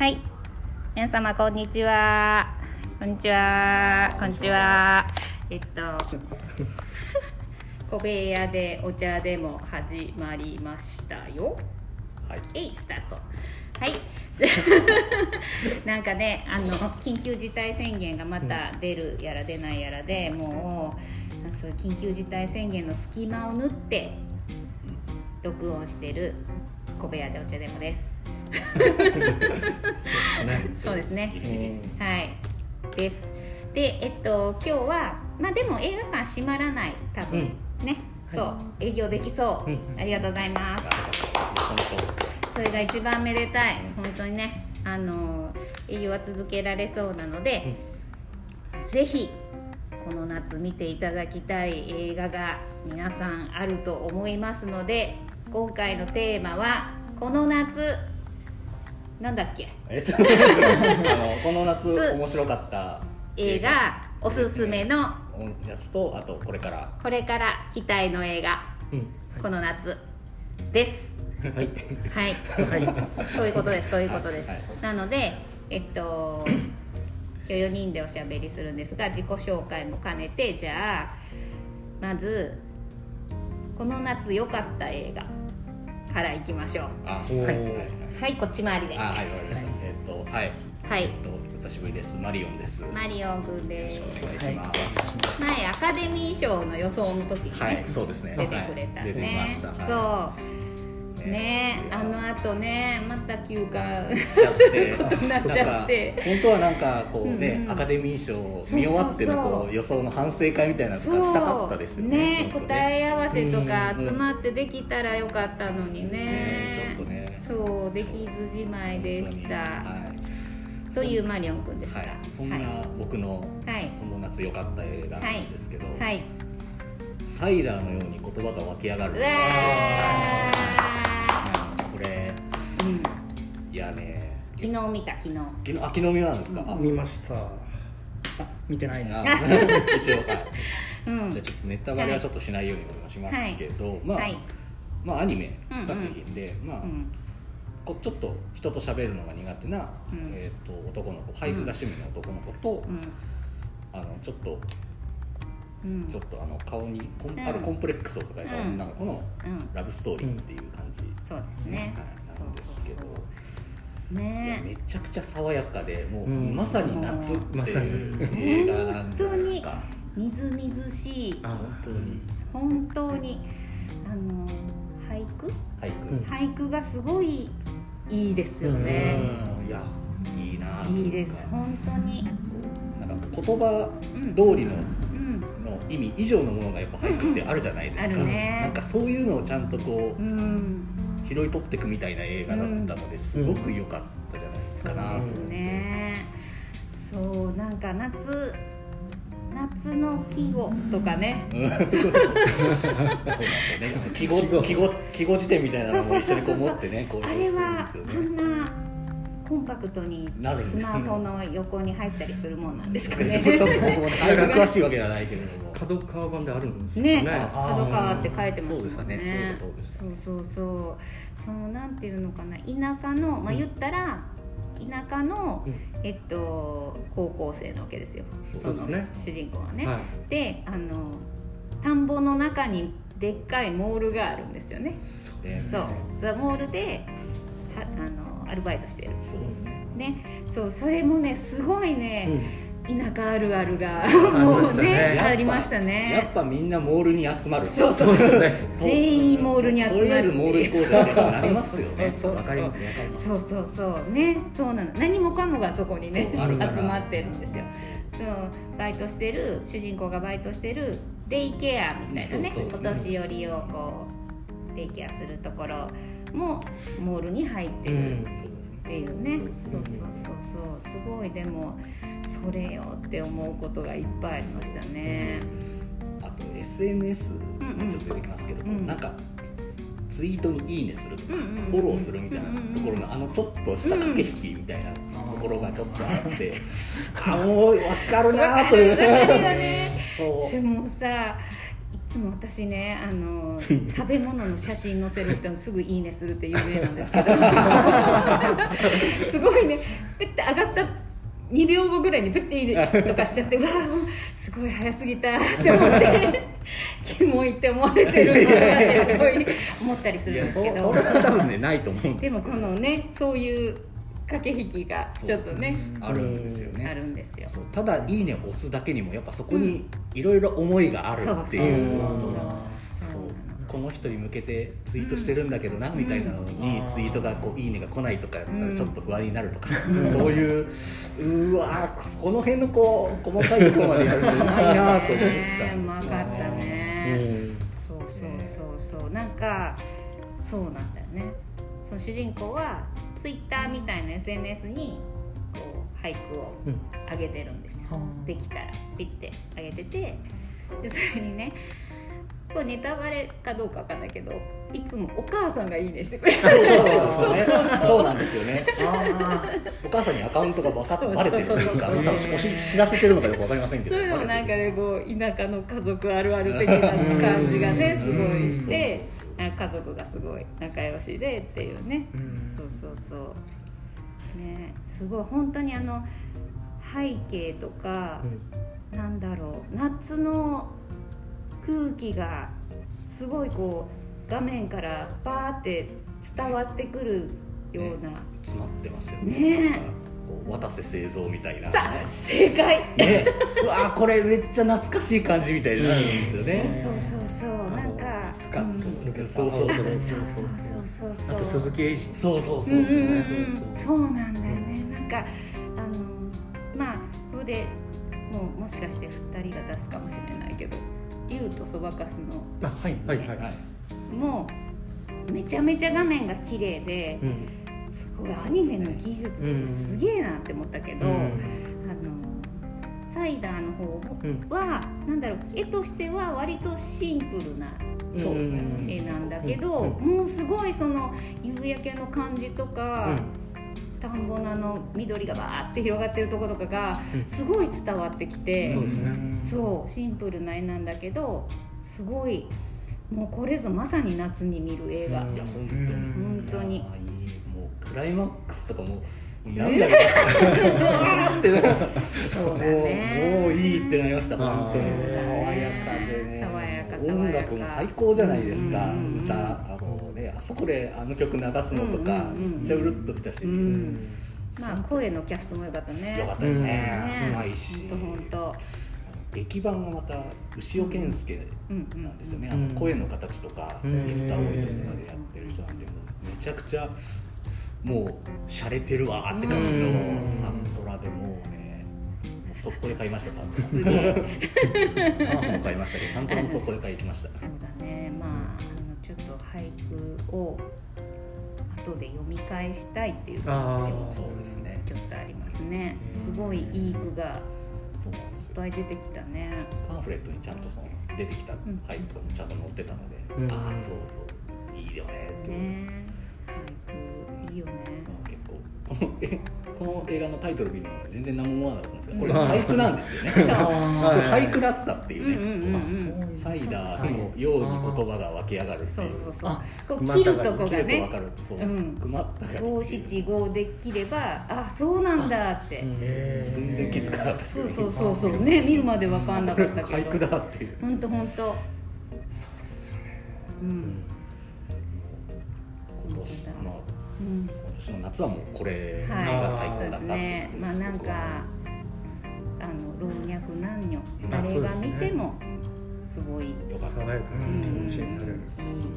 はい。皆様こんにちは。こんにちは。こんにちは。えっと 小部屋でお茶でも始まりましたよ。はい。えいスタート。はい。なんかねあの緊急事態宣言がまた出るやら出ないやらで、もう緊急事態宣言の隙間を縫って録音してる小部屋でお茶でもです そうですね。はい。です。でえっと今日はまあでも映画館閉まらない多分、ね。そう。営業できそう、うんありがとうございます。本それが一番めでたい。本当にね。あの営業は続けられそうなので、ぜひこの夏見ていただきたい映画が皆さんあると思いますので今回のテーマはこの夏なんだっけ？当えっと あのこの夏つ面白かった映画おすすめの。やつとあとこれから。これから期待の映画。うん。この夏。です。はい。はい、そういうことです。そういうことです、はい。なのでえっと今日4人でおしゃべりするんですが自己紹介も兼ねてじゃあまずこの夏良かった映画からいきましょう。あはいはい。はいはいこっち回りで。あはいわかりました。えっとはい。はい。えっとお久しぶりです。マリオンです。マリオンくんでお願いします。前アカデミー賞の予想の時にね、はいそうですね。出てくれたはい。出てねました。そうね。あの後ねまた休館しちゃっするてことになっちゃって。本当はなんかこうね、うんうん。アカデミー賞見終わってのこう予想の反省会みたいなのとかしたかったですよね。ね答え合わせとかうん集まってできたらよかったのにね。ねちょっとね。そうできずじまいでした、はい。というマリオンくんですがはい、そんな僕のはい。この夏良かった映画なんですけど、はい。サイダーのように言葉が湧き上がるいやね。昨日見た昨日。昨日あ昨日見たんですか、あ見ました。あ見てないです。あ 一応はい。うん。じゃあちょっとネタバレはちょっとしないようにしますけど、まあ、はい。まあアニメうんうん。作品で、まあ、うん。こうちょっと人と喋るのが苦手な、うん。えー、と男の子俳句が趣味の男の子と、うん。あのちょっとうん。ちょっとあの顔にコン、うん。あるコンプレックスを抱えた女の子のうん。ラブストーリーっていう感じ。そうですね。はい。なんですけどそうそういやね。めちゃくちゃ爽やかでもう、うん。まさに夏っていう映画なんじゃないですか。みずみずしい。あ本当に。本当にあの俳句？俳句、がすごいいいですよね、うん。いやいいないいです。本当に。なんか言葉うん。通りのうん。の意味以上のものがやっぱ俳句ってあるじゃないですか、うんうん。あるね。なんかそういうのをちゃんとこううん拾い取っていくみたいな映画だったのですごく良かったじゃないですか。な、そうですね。そうなんか夏夏の季語とかね。うん。そうそうなんですよね。記号記号記号辞典みたいなのも一緒にこう持ってね。あれはあんなコンパクトにスマホの横に入ったりするもんなんですかね。ちょっとあれが詳しいわけじゃないけれども。角川版であるんですよね。角川って書いてますもんね。ね。そうそうそうそのなんていうのかな。田舎のまあ言ったら田舎の、うん。えっと高校生なわけですよ。そうですね。主人公はね、はい。であの田んぼの中にでっかいモールがあるんですよね。そうね。そう。ザモールではあのアルバイトしてる。そうですね。ねそうそれもねすごいね、うん。田舎あるあるがりまもうしたね。ねやっぱありましたやっねぱみんなモールに集まる。そうそうですね全員モールに集まるとりあえずモール行こうぜってなりますよ。ねそうそうそうそう。わかりますわかります。そうそうそう。ねそうなの。何もかもがそこにね集まってるんですよ。そうバイトしてる主人公がバイトしてるデイケアみたいなねおそうそうそう。年寄りをこうデイケアするところもモールに入ってるっていうね、そうそうそうそう。すごいでもそれよって思うことがいっぱいありましたね、あと SNS うんうん。ちょっと出てきますけど、うん。なんかツイートに「いいね」するとか、フォローするみたいなところのあのちょっとした駆け引きみたいなところがちょっとあって、あもう分かるなという。わかるわかるよねそう。でもさいつも私ねあの 食べ物の写真載せる人にすぐ「いいね」するって有名なんですけど。すごいねペッて上がった2秒後ぐらいにペッて「いいね」とかしちゃってう わーもうすごい早すぎたって思ってキモいって思われてるんだなってすごい思ったりするんですけど。それは多分ねないと思うでもこのねそういう駆け引きがちょっとねあるんですよね。あるんですよ。そう。ただ「いいね」を押すだけにもやっぱそこにいろいろ思いがあるっていう,、そうそうそうそう。そう。この人に向けてツイートしてるんだけどな、みたいなのにうん。ツイートがこう「いいね」が来ないとかやったうんらちょっと不安になるとか、そういううわーこの辺のこう細かいところまでやるのうまいなと思ったうまかったうね、ん。そうそうそうそう。なんかそうなんだよね。その主人公はツイッターみたいな SNS にこう俳句をうん。上げてるんですよ、できたらピッて上げてて。でそれにねこれネタバレかどうかわかんないけどいつもお母さんがいいねしてくれるそうそうそうねそう。なんですよね。お母さんにアカウントが分かっバレてる。というか知らせてるのかよく分かりませんけどそういうのもなんかねこう田舎の家族あるある的な感じがねうん。すごいして家族がすごい仲良しでっていうね。うん。そうそうそう。ねすごい。本当にあの背景とか、なんだろう。夏の空気がすごいこう画面からバーって伝わってくるような、詰まってますよね。ね渡瀬製造みたいな。さあ正解。ね。うわーこれめっちゃ懐かしい感じみたいになるんですよね、そうそうそうそう。なんかスカッと抜けた。そうそうそうそう。そうそうそうあと鈴木英二。そうそうそううんそう。うんうんうん。そうなんだよね。なんかあのまあここでもうもしかして2人が出すかもしれないけど竜とそばかすのあはいはいはいはい。もうめちゃめちゃ画面が綺麗でうん。すごいアニメの技術ってすげえなって思ったけど、うん。あのサイダーの方うんは、なんだろう絵としては割とシンプルなそうですね絵なんだけど、うん。もうすごいその夕焼けの感じとか、田ん。ぼのあの緑がバーって広がってるところとかがうん。すごい伝わってきて、そうですね。そうシンプルな絵なんだけどすごいもうこれぞまさに夏に見る映画、本当にクライマックスとかももう涙がうわーってなそうだもうねもういいってなりました。本当に。爽やかでね。爽やか爽やか。音楽も最高じゃないですか、歌あのねあそこであの曲流すのとか、めっちゃうるっときたし、うん。まあ声のキャストも良かったね。よかったですね、ね。うまいし。ほんとほんと。劇版がまた牛尾健介なんですよね、うん。あの声の形とか、うん。ミスターオイドとかでやってる人なんでもうめちゃくちゃもう洒落てるわーって感じのうん。サントラでもうね。もう速攻で買いましたサントすげえ。ラパンフも買いましたけどサントラも速攻で買いきましたそうだね。まああのちょっと俳句を後で読み返したいっていう気持ちもそうですねちょっとありますね。すごいいい句がいっぱい出てきたね。パンフレットにちゃんとその出てきたん。俳句もちゃんと載ってたので、うん。ああそうそう。いいよねってねいいよね。まあ結構。こ のえこの映画のタイトル見るの全然何も思わなかったんですけどこれうん俳句なんですよね。俳句だったっていうね、うんうんうんうん。あそう。サイダーのように言葉が湧き上がるってそいう。うそうそうそう。あこう切るとこ切るとがね五七五できればあそうなんだって。全然気づかなかったそうそうそうそう。ね見るまで分かんなかったけど。俳句だっていう。本当本当そうですよね。うん今年の夏はもうこれが最高だったっていうねまあなんかあの老若男女誰が見てもすごいいいよかった爽やかな気持ちになれる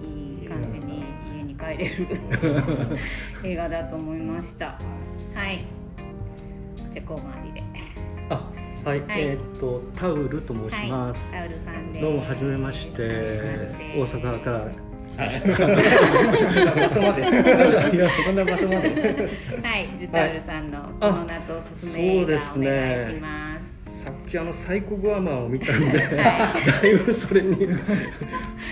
いい感じに家に帰れる映画だと思いましたはいじゃあコーマーリであはい、はいえーっとタウルと申します、タオルさんでどうもはめまして大阪から場所までそんな場所まで。はい。ジュタオルさんのこの夏おすすめ映画お願い。しますさっきあのサイコグアマンを見たんで、はだいぶそれに吹っ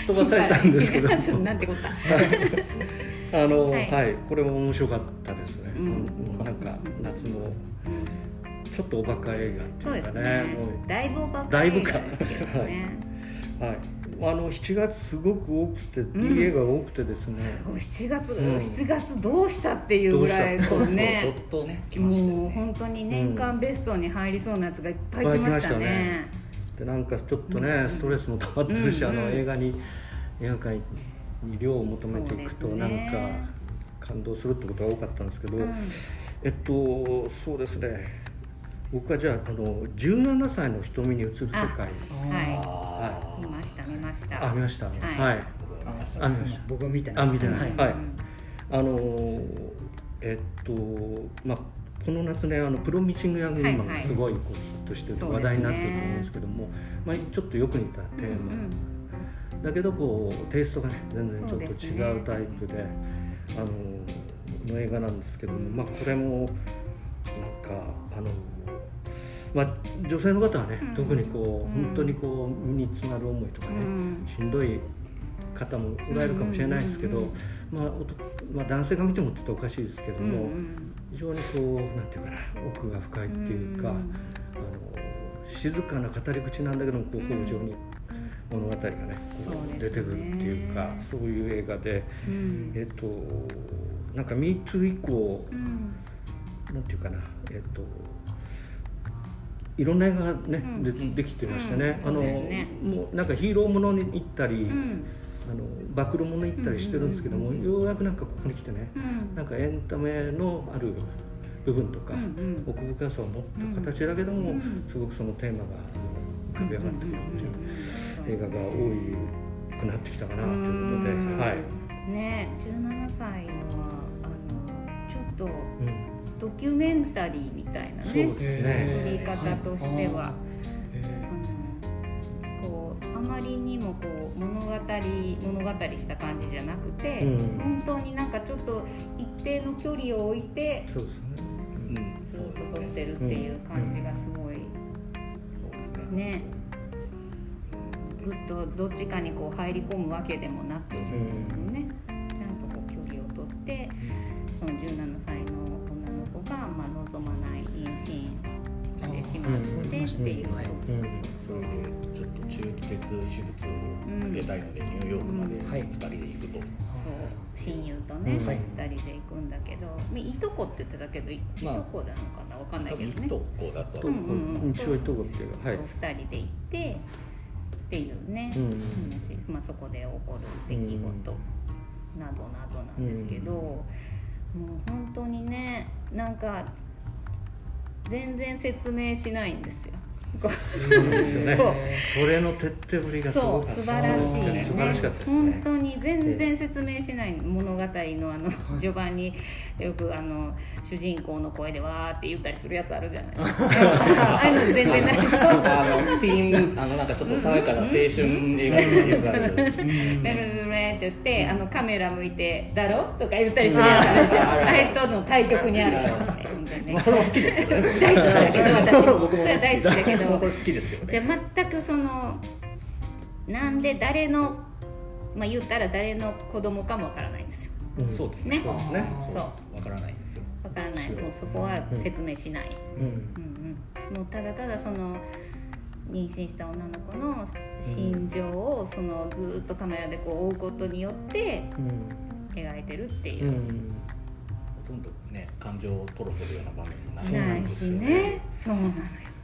飛ばされたんですけど。なんてことだあの、ははい。い、これも面白かったですね。うん。なんか夏のうんちょっとおバカ映画っていうかね、ね。だいぶおバカ映画ですけどね。はい、あの7月すごく多くて、ん。いい映画が多くてですね。すごい7月、うん。7月どうしたっていうぐらいこうねどっとね来ましたよもうね。本当に年間ベストに入りそうなやつがいっぱい来ましたね。ね。でなんかちょっとね、うん。ストレスも溜まってるし、うん。あの映画に映画館に量を求めていくと、そうですなんねか感動するってことが多かったんですけど、うんえっとそうですね僕はじゃああの17歳の瞳に映る世界。はあい見ました見ました。あ見ました？はい。はい、あ見ました。僕は見てない。あ見てない。はい。はい。あのーえっとまあこの夏ねあのプロミシング・ヤング・ウーマンがすごいこうヒットして話題になってると思うんですけども、まあ、ちょっとよく似たテーマ、だけどこうテイストがね全然ちょっと違うタイプであのの映画なんですけども、まあ、これもなんかあの、まあ、女性の方はね、うん。特にこううん。本当にこう身に詰まる思いとかね、うん。しんどい方もおられるかもしれないですけど、まあまあ、男性が見てもちょっとおかしいですけどうんも、うん。非常にこうなんていうかな奥が深いっていうか、うんあの静かな語り口なんだけどもこううん。北条に物語がねこそう出てくるっていうかそういう映画で、うん。えっとなんか「MeToo」以降うん。なんていうかなえっといろんな映画がね、うん。でできてましてね、うん。あのもうなんかヒーローものに行ったり、うん。あの暴露ものに行ったりしてるんですけども、ようやくなんかここに来てね、うん。なんかエンタメのある部分とか、奥深さを持った形だけども、うんすごくそのテーマが浮かび上がってくるっていう映画が多くなってきたかなということで、うん。はい、ね17歳のあのちょっとうんドキュメンタリーみたいなねね。作り方としては、あまりにもこう物語物語した感じじゃなくて、うん。本当になんかちょっと一定の距離を置いてそうですね。うん。ずっと撮ってるっていう感じがすごい。ね。ね。ぐっとどっちかにこう入り込むわけでもなく、ん。ね、ちゃんとこう距離をとってその17歳のが、まあ、望まない妊娠してしまってっていう、うん。そうでちょっと中気鉄手術を受けたいので、ニューヨークまでうんはい2人で行くと、そう。親友とね、うん。二人で行くんだけど。みいとこって言ってたけどい,、まあ。とこなのかな？わかんない多けど。ね分いとこだとうんうんうん。一応言っとこうっていうか、はい。そう二人で行ってっていうね、うん。話まあ、そこで起こる出来事などなどなん。ですけど、もう本当にねなんか全然説明しないんですよ。そうなんですよね。それの徹底ぶりがすごかった。素晴らしいね。素晴らしかったですね。本当に全然説明しない物語のあの序盤によくあの主人公の声でわーって言ったりするやつあるじゃない。ですかああいうの全然ない。あのティーンあのなんかちょっと爽やかな青春映画とかよくある。ベルベルって言ってあのカメラ向いて「だろ?」とか言ったりするやつあるでしょあるあるあれとの対局にあるやつですね。本当にねまあそれも好きですけどね。大好きだけど。私も僕も。それは大好きだけど僕も。それ好きですけどじゃ全くそのなんで誰のまあ言ったら誰の子供かもわからないんですよ。うん。ねそうですね。そうですね。そう。わからないんですよ。わからない。もうそこは説明しない、うん。うんうん、もうただただその妊娠した女の子の心情をそのずっとカメラでこう追うことによって描いてるっていう。う、ん。ね感情を吐露するような場面もそうないしね。そうなのよ。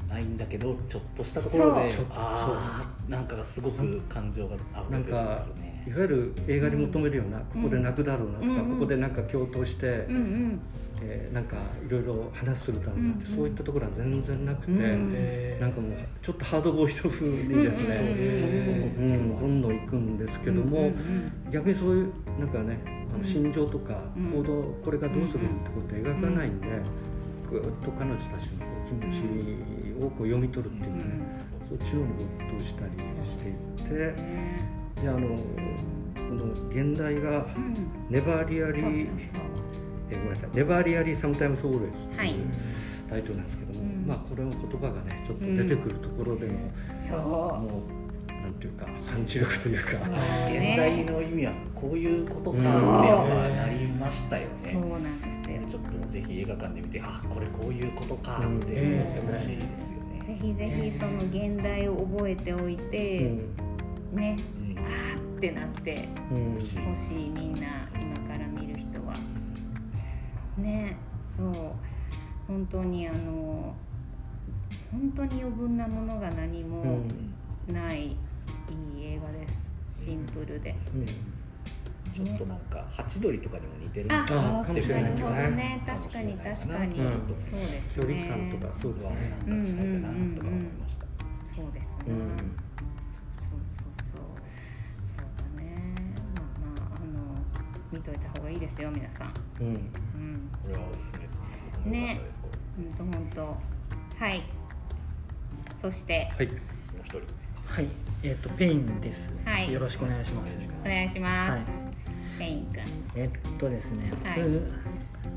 ないんだけどちょっとしたところでそう。ああなんかすごく感情が溢なんれてるんでかすよね。いわゆる映画に求めるような、ここで泣くだろうなとか、うん。ここでなんか共闘して、うんうん。えーなんかいろいろ話するだろうなって、うんそういったところは全然なくて、うんなんかもうちょっとハードボイルド風にですね、うんうん。うんうんどんどん行くんですけども、うんうん逆にそういうなんかねあの心情とかうん。行動、これがどうするってことを描かないんで、ぐーっと彼女たちのこう気持ちをこう読み取るっていうかね、そっちの方に没頭したりしていって。であのこの現代がうん「ネバーリアリーえごめんなさい「ネバーリアリーサムタイムスオーレス」ってはい。いうタイトルなんですけども、うん。まあこれの言葉がねちょっと出てくるところでも、もうなんていうかパンチ力というか。現代の意味はこういうことか。ってなりましたよね。そうなんですよ。ちょっとぜひ映画館で見てあこれこういうことかうん。って思ってほしいですよね。ぜひぜひその現代を覚えておいて、うん。ね。うん。ってなってうん。ほしいみんな今から見る人は。ねそう。本当にあの本当に余分なものが何もうん。ない、シンプルで、うん。ちょっとなんかハチドリとかにも似てるあのかなってかもしれなるほどですね。ね。確かに確かに、うん。そうです距ね離感とかそうですねなんか近いかなとか思いました。そうですね、うん。そうそうそう。そうだね。まあまああの見といた方がいいですよ皆さん。うん。うん。これはおすすめです。僕も良かったですこほんとほんとはい。そして。はい。れもう一人はい、えっ、とペインです、はい。よろしくお願いします。お願いします、はい。ペインくん。えっとですね、はい。僕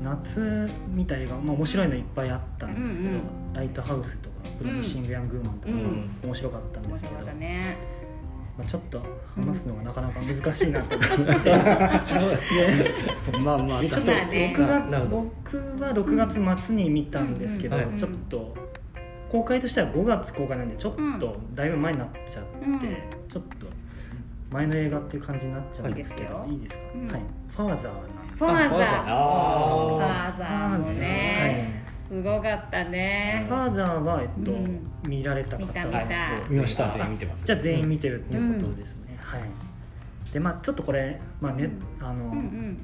夏見た映画、まあ面白いのいっぱいあったんですけど、うんうん。ライトハウスとかプロミシングヤングウーマンとか、うん。面白かったんですけど、面白かったね。まあちょっと話すのがなかなか難しいなと思って、そうですね。まあまあ。でちょっとまあね。僕が僕は6月末に見たんですけど、うんうん。ちょっと公開としては5月公開なんでちょっとだいぶ前になっちゃって、うん。ちょっと前の映画っていう感じになっちゃうんですけど、はいいいですか、うん。はい。ファーザーファーザー。フあファーザーァーザーもはね、すごかったね。ファーザーは、えっとうん。見られた方。見た見はい。たもう見ました。全員見てます。じゃあ全員見てるっていうことですね、はい。でまあちょっとこれまあね、あの、うんうん。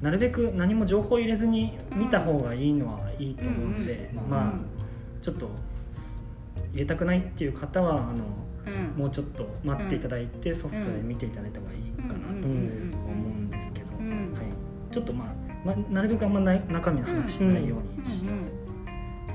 なるべく何も情報入れずに見た方がいいのはいいと思うんで、うんうん。まあちょっと入れたくないっていう方はあのうん。もうちょっと待っていただいて、ソフトで見ていただいた方がいいかなとうん思うんですけど、うん。うんはい、ちょっとまあ、まあ、なるべくあんまない中身の話しないようにします、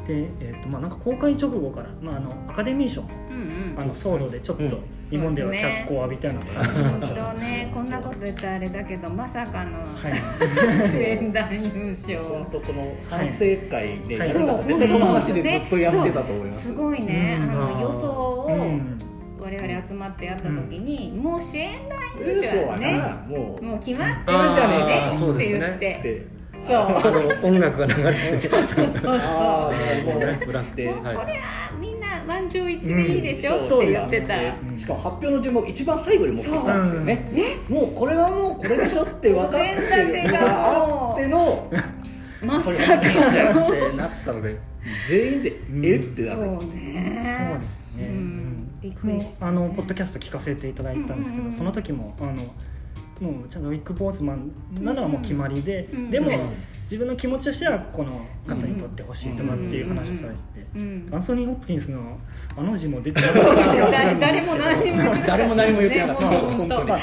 で、えーとまあ、なんか公開直後から、まあ、あのアカデミー賞のうんうん。あの騒動でちょっうん。と日本では脚光を浴びたような感じだった。本当ねこんなこと言ったらあれだけどまさかのはい。主演男優賞本当この反省会ではい。やるんだったら絶対この話でずっとやってたと思いますすごいね、う。ん。あの予想をう。ん。我々集まってやった時に、もう。主演男優嘘賞はねもう。もう。決まってるじゃねえそう。ですねって言ってでそう。あの音楽が流れててそうそうそうあーもうね裏でもうこれははみんな満場一致でいいでしょ、うん。って言ってた、う。ん。しかも発表の順も一番最後に持ってきたん。ですよねもうこれはもうこれでしょって分かってるの。があってのまさかってなったので全員でうんえってなそうるそうねですね、うん。あのポッドキャスト聞かせていただいたんですけど、うんうんうん。その時もあのもうちゃんとウィッグ・ボーズマンならもう決まりで、うんでも、うん。自分の気持ちとしてはこの方にとってほしいとかっていう話をされてて、うん。アンソニー・ホップキンスのあの字も出てなかった気がする誰んです誰も何も誰も何も言ってなかった。ね本当に。まあ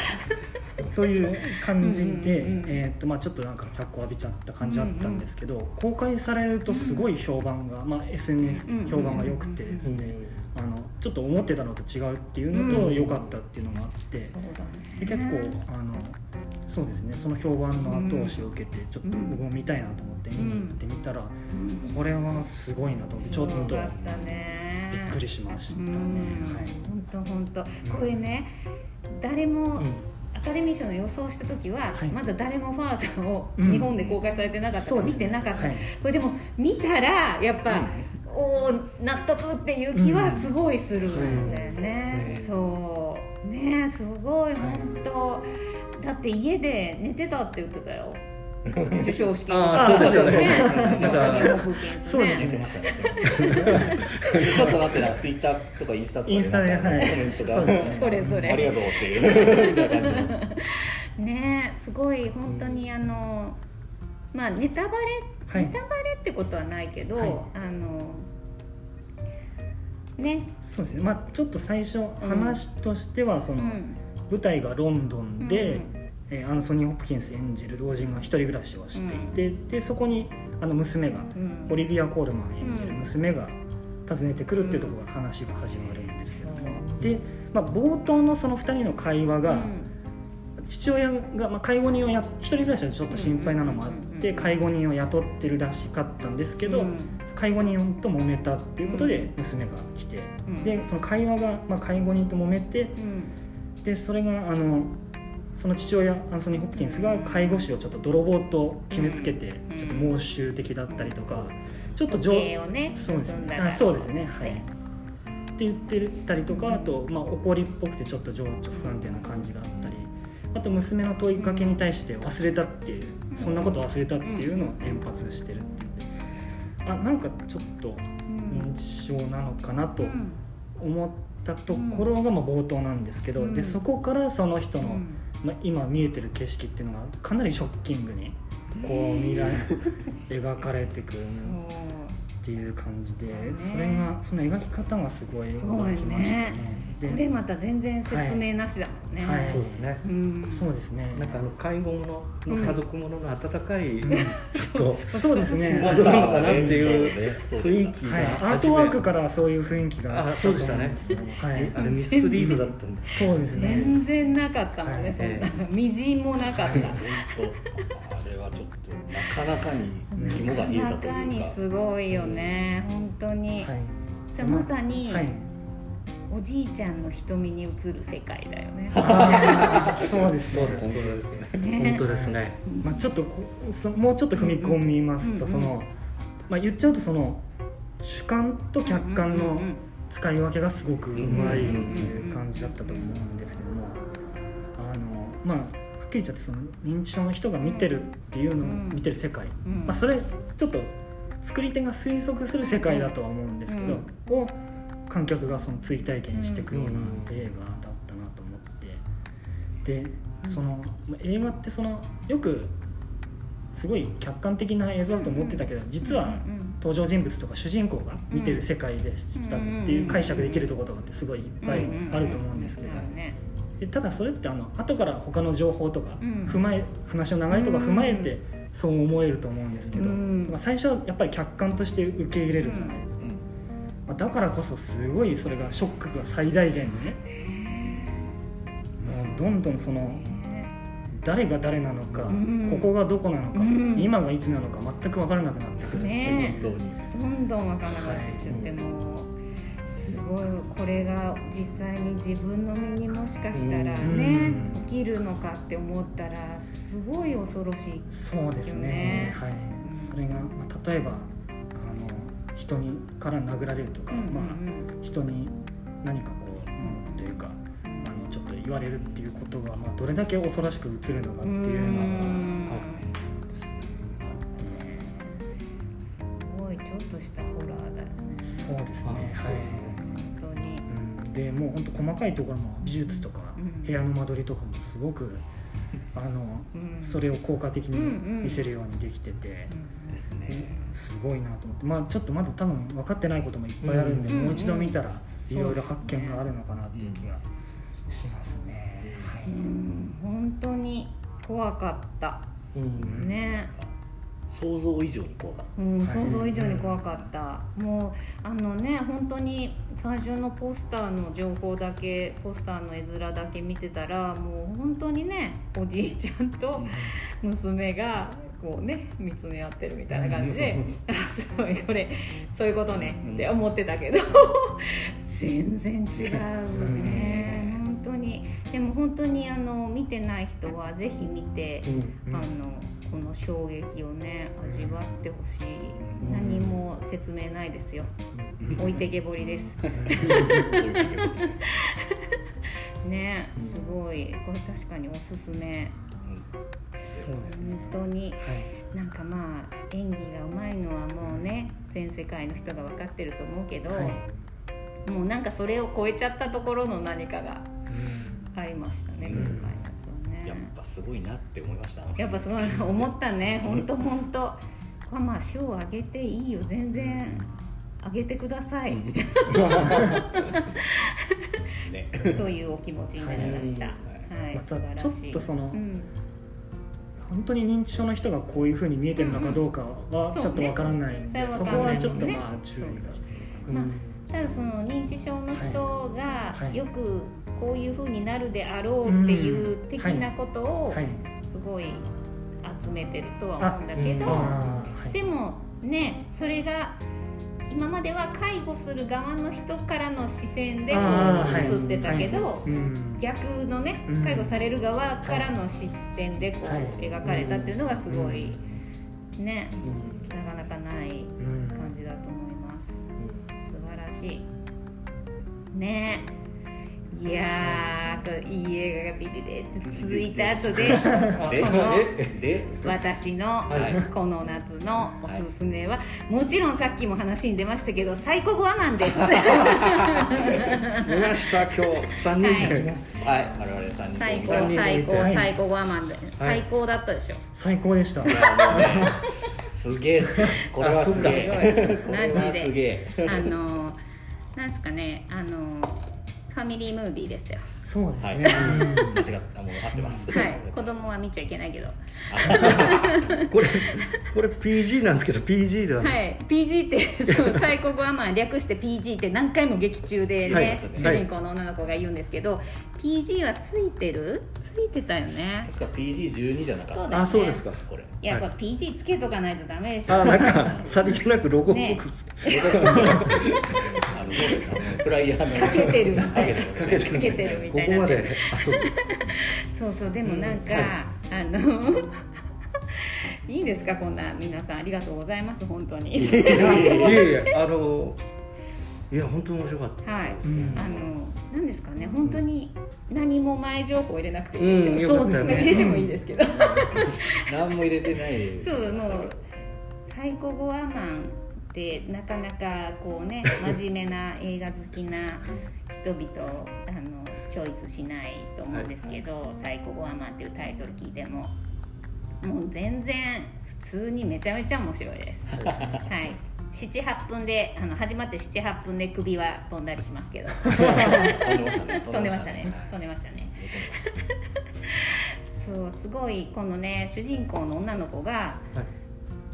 という感じで、うんうんうんえーっとまあ、ちょっとなんか脚光浴びちゃった感じあったんですけど、公開されるとすごい評判が、まあ、SNS うん評判が良くてですね、あのちょっと思ってたのと違うっていうのとうん。良かったっていうのがあって、そうだね。で結構あのそうですね。その評判の後押しを受けてちょっと僕も見たいなと思って見に行ってみたら、うんこれはすごいなと思ってちょっとびっくりしましたね。はい。本当本当。これね誰も、うん。アカデミー賞の予想した時は、はい。まだ誰もファーザーをうん。日本で公開されてなかったから、見てなかった、はい。これでも見たらやっぱ、おー納得っていう気はすごいするんだよね、うん。そう。ねすごい本当、だって家で寝てたって言ってたよ。授賞式あーそうですよね。ね。なんかそうです言ってましたね。ちょっと待ってなツイッターとかインスタとかインスタではい。コメントがそうです。ねそれぞれありがとうっていう。ねすごい本当にあの、まあネタバレ、はい。ネタバレってことはないけど、はい。あのね、そうですね。まあちょっと最初話としてはその、うん。舞台がロンドンで、うんえーアンソニー・ホプキンス演じる老人が一人暮らしをしていて、でそこにあの娘がうん。オリビア・コールマン演じるうん。娘が訪ねてくるっていうところから話が始まるんですけどで、まあ、冒頭のその2人の会話が、うん。父親が、まあ、介護人をや一人暮らしでちょっと心配なのもあって、うん。介護人を雇ってるらしかったんですけど、うん介護人と揉めたっていうことで娘が来て、うん。でその会話が、まあ、介護人と揉めてうん。でそれがあのその父親アンソニー・ホプキンスが介護士をちょっと泥棒と決めつけて、うん。ちょっと猛襲的だったりとかちょっと情をねそうです。ねあそうですねはい。って言ってたりとかあと、まあ、怒りっぽくてちょっと情緒不安定な感じがあったりあと娘の問いかけに対して忘れたっていうそんなこと忘れたっていうのを連発してるっあなんかちょっと認知症なのかなと思ったところがまあ冒頭なんですけど、でそこからその人の、まあ、今見えてる景色っていうのがかなりショッキングにこう未来描かれてくるっていう感じで、それがその描き方がすごい動きましたね。これまた全然説明なしだもんね、はい。はい、そうですね、うん、そうですね。なんかあの介護ものの家族ものの温かい、うん、ちょっとそうですね。なのかなっていう雰囲気が、はい、アートワークからそういう雰囲気が。あそうでしたね、はい、あれミスリードだったんでそうですね。全然なかったもんね、そんな。みじんもなかった。あれはちょっとなかなかに肝が冷えたというか。なかなかにすごいよね、本当に、はい、まさに、はいおじいちゃんの瞳に映る世界だよね。そうです、そうです、そうですね。本当ですね。まあちょっとそもうちょっと踏み込みますと、そのまあ言っちゃうとその主観と客観の使い分けがすごくうまいっていう感じだったと思うんですけども、あのまあはっきり言っちゃってその認知症の人が見てるっていうのを見てる世界、まあそれちょっと作り手が推測する世界だとは思うんですけど、を観客がその追体験していくような映画だったなと思って。でその映画ってそのよくすごい客観的な映像だと思ってたけど実は登場人物とか主人公が見てる世界でしたっていう解釈できるところとかってすごいいっぱいあると思うん。ですけどでただそれってあの後から他の情報とか踏まえ話の流れとか踏まえてそう思えると思うんですけど最初はやっぱり客観として受け入れるじゃない。ですか。だからこそすごいそれがショックが最大限にね。もうどんどんその誰が誰なのか、うん、ここがどこなのか、うん、今がいつなのか全く分からなくなってくる。ねどんどん分からなくなっちゃって、はい、もう。すごいこれが実際に自分の身にもしかしたらね、うん、起きるのかって思ったらすごい恐ろしい、ね、そうですね。はい。それが、まあ、例えば人にから殴られるとか、うんうんうん、まあ、人に何かこう、うん、というかあのちょっと言われるっていうことが、まあ、どれだけ恐ろしく映るのかっていうのが。すごいちょっとしたホラーだよね。そうですね。はい。本当に。うん、でもう本当細かいところも美術とか、部屋の間取りとかもすごくあの、うん、それを効果的に見せるようにできてて、ですね、すごいなと思って。まあちょっとまだ多分分かってないこともいっぱいあるんで、もう一度見たらいろいろ発見があるのかなっていう気がしますね。はい、本当に怖かった、ね。想像以上に怖かった、うん、想像以上に怖かった、もうあのね本当に最初のポスターの情報だけポスターの絵面だけ見てたらもう本当にねおじいちゃんと娘がこうね見つめ合ってるみたいな感じで、あすごいこれそういうことねって思ってたけど 全然違うね。本当に。でも本当にあの見てない人はぜひ見て、あのこの衝撃をね味わってほしい。何も説明ないですよ。置いてけぼりです。ねすごい。これ確かにおすすめそうですね本当に、はい、なんかまあ演技がうまいのはもうね全世界の人が分かってると思うけど、はい、もうなんかそれを超えちゃったところの何かがありましたね、うん、今回のやつはね。やっぱすごいなって思いましたやっぱすごい思ったね。本当本当。まあ賞をあげていいよ。全然あげてください、ね、というお気持ちになりました、はい、またちょっとその、うん本当に認知症の人がこういうふうに見えてるのかどうかはちょっとわからないんで、そこはちょっとまあ注意が必要、まあ、ただその認知症の人がよくこういうふうになるであろうっていう的なことをすごい集めてるとは思うんだけど、でもねそれが今までは介護する側の人からの視線でこう映ってたけど、はい。はい逆のね介護される側からの視点でこう描かれたっていうのがすごいね、なかなかない感じだと思います、素晴らしい。ねいやーいい映画がビリレって続いた後ででこのでで？私のはい。この夏のおすすめは、もちろんさっきも話に出ましたけど「サイコゴアマン」です。見ました今日。三人で、はい。我々三人最高最高最高ゴアマンで。最高だったでしょ、最高でした。すげえこれはすげえ。すごい。これはすげえ。あのなんですかねあのファミリームービーですよ。そうですはい。ね、間違ったもう合ってます。はい。子供は見ちゃいけないけど。これこれ PG なんですけど PG でははない、い。PG ってそうサイコゴアマン略して PG って何回も劇中でね、はい。主人公の女の子が言うんですけど、PG はついてる？ついてたよね。確か PG12 じゃなかった。あそうですか。これ。いや、はい。これ PG つけとかないとダメでしょ。あなんかさりげなくロゴっぽく、フライヤーの。かけてるみたいなかけてるかけてるみたいなここまで。あそう。そうそうでもなんか、うんはい。あのいいんですかこんな皆さんありがとうございます本当に。いやいやいやあのいや本当に面白かった。はい、うん。あのなんですかね本当に何も前情報入れなくていいですよ、うんよかったよね。入れてもいいですけど、何も入れてない。そうもうサイコゴアマンってなかなかこうね真面目な映画好きな人々あのチョイスしないと思うんですけど「サイコゴアマン」っていうタイトル聞いてももう全然普通にめちゃめちゃ面白いです。はい。78分であの始まって78分で首は飛んだりしますけど。飛んでましたね。飛んでましたね。そうすごいこのね主人公の女の子がはい。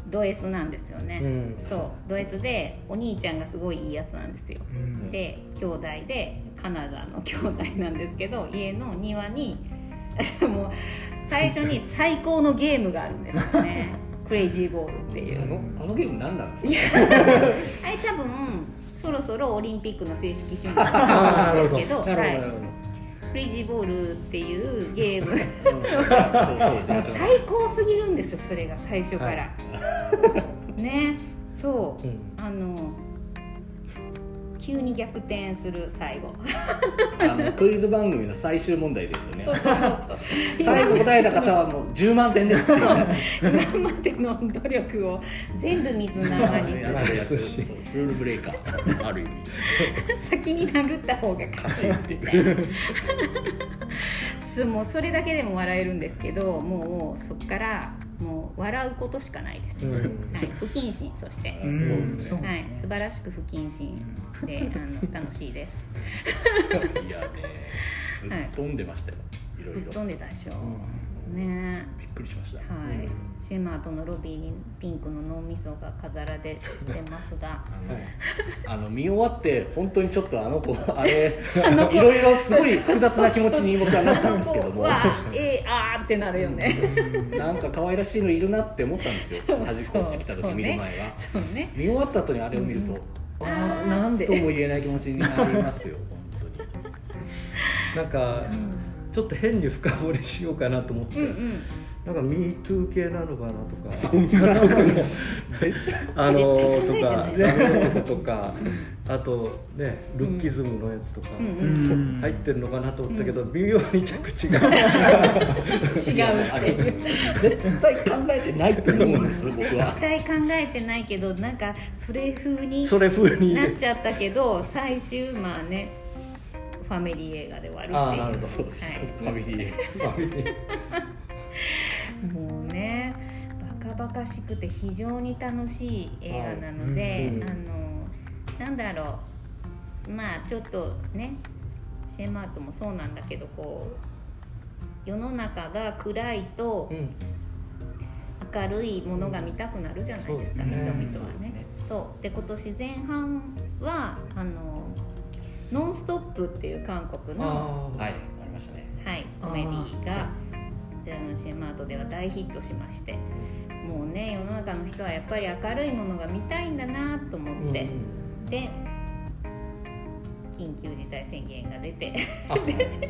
ド S なんですよね、うん。そう。ド S でお兄ちゃんがすごいいいやつなんですよ。うん。で兄弟でカナダの兄弟なんですけど家の庭に もう最初に最高のゲームがあるんですよね。クレイジーボールっていう。あのあのゲーム何なんですか？あれ多分そろそろオリンピックの正式種目だと思うんですけどはい。クレイジーボールっていうゲーム。最高すぎるんですよそれが最初から、ねそう。うん。あの急に逆転する最後。あのクイズ番組の最終問題ですよね。最後答えた方はもう10万点ですよ今までの努力を全部水縄にするルールブレイカーある意味先に殴った方が勝ちみたいな そうもうそれだけでも笑えるんですけどもうそこからもう笑うことしかないです、うん。はい、不謹慎そして、ねはい、素晴らしく不謹慎であの楽しいです。いやね。ぶっ飛んでましたよ。い。ろいろ。ぶっ飛んでたでしょ、ね。びっくりしました。はい、シェマートのロビーにピンクの脳みそが飾られてますが。あのあの見終わって本当にちょっとあの子 あれ いろいろすごい複雑な気持ちに僕はなったんですけども。えー、あーってなるよね。なんか可愛らしいのいるなって思ったんですよ。端っこっち来た時見る前は。そうね。見終わった後にあれを見ると、あああーなんとも言えない気持ちになりますよ本当に。なんかちょっと変に深掘りしようかなと思って、うんうんなんか MeToo 系なのかなとか。そんなそんなあのとか絶対あのとかあとねルッキズムのやつとか、入ってるのかなと思ったけど、微妙に着地が。違う絶対考えてないと思うんです僕は。絶対考えてないけどなんかそれ風にそれ風に。なっちゃったけど最終まあねファミリー映画で終わるっていう。あーなるほそうですファミリー。ファミリー もうねバカバカしくて非常に楽しい映画なので、はいうん。あのなんだろう。まあちょっとねシェマートもそうなんだけどこう世の中が暗いとうん。明るいものが見たくなるじゃないですか、そうですね。人々はね。そうで今年前半はあの「ノンストップ」っていう韓国の、はい、コメディがであのシェマートでは大ヒットしましてもうね世の中の人はやっぱり明るいものが見たいんだなと思ーって、うんで緊急事態宣言が出てあ れでね。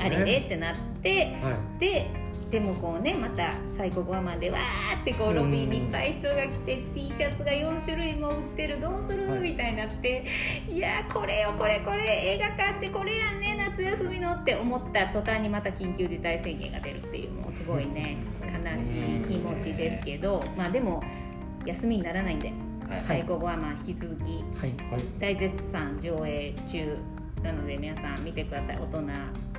あれれってなってはい。ででもこうねまた最後5話までわーってこうロビーにいっぱい人が来て T シャツが4種類も売ってるどうする、はい。みたいになっていやーこれよこれこれ映画館ってこれやんね夏休みのって思った途端にまた緊急事態宣言が出るっていうもうすごいね悲しい気持ちですけどまあでも休みにならないんではい。最後5話ま引き続き大絶賛上映中なので皆さん見てください。大人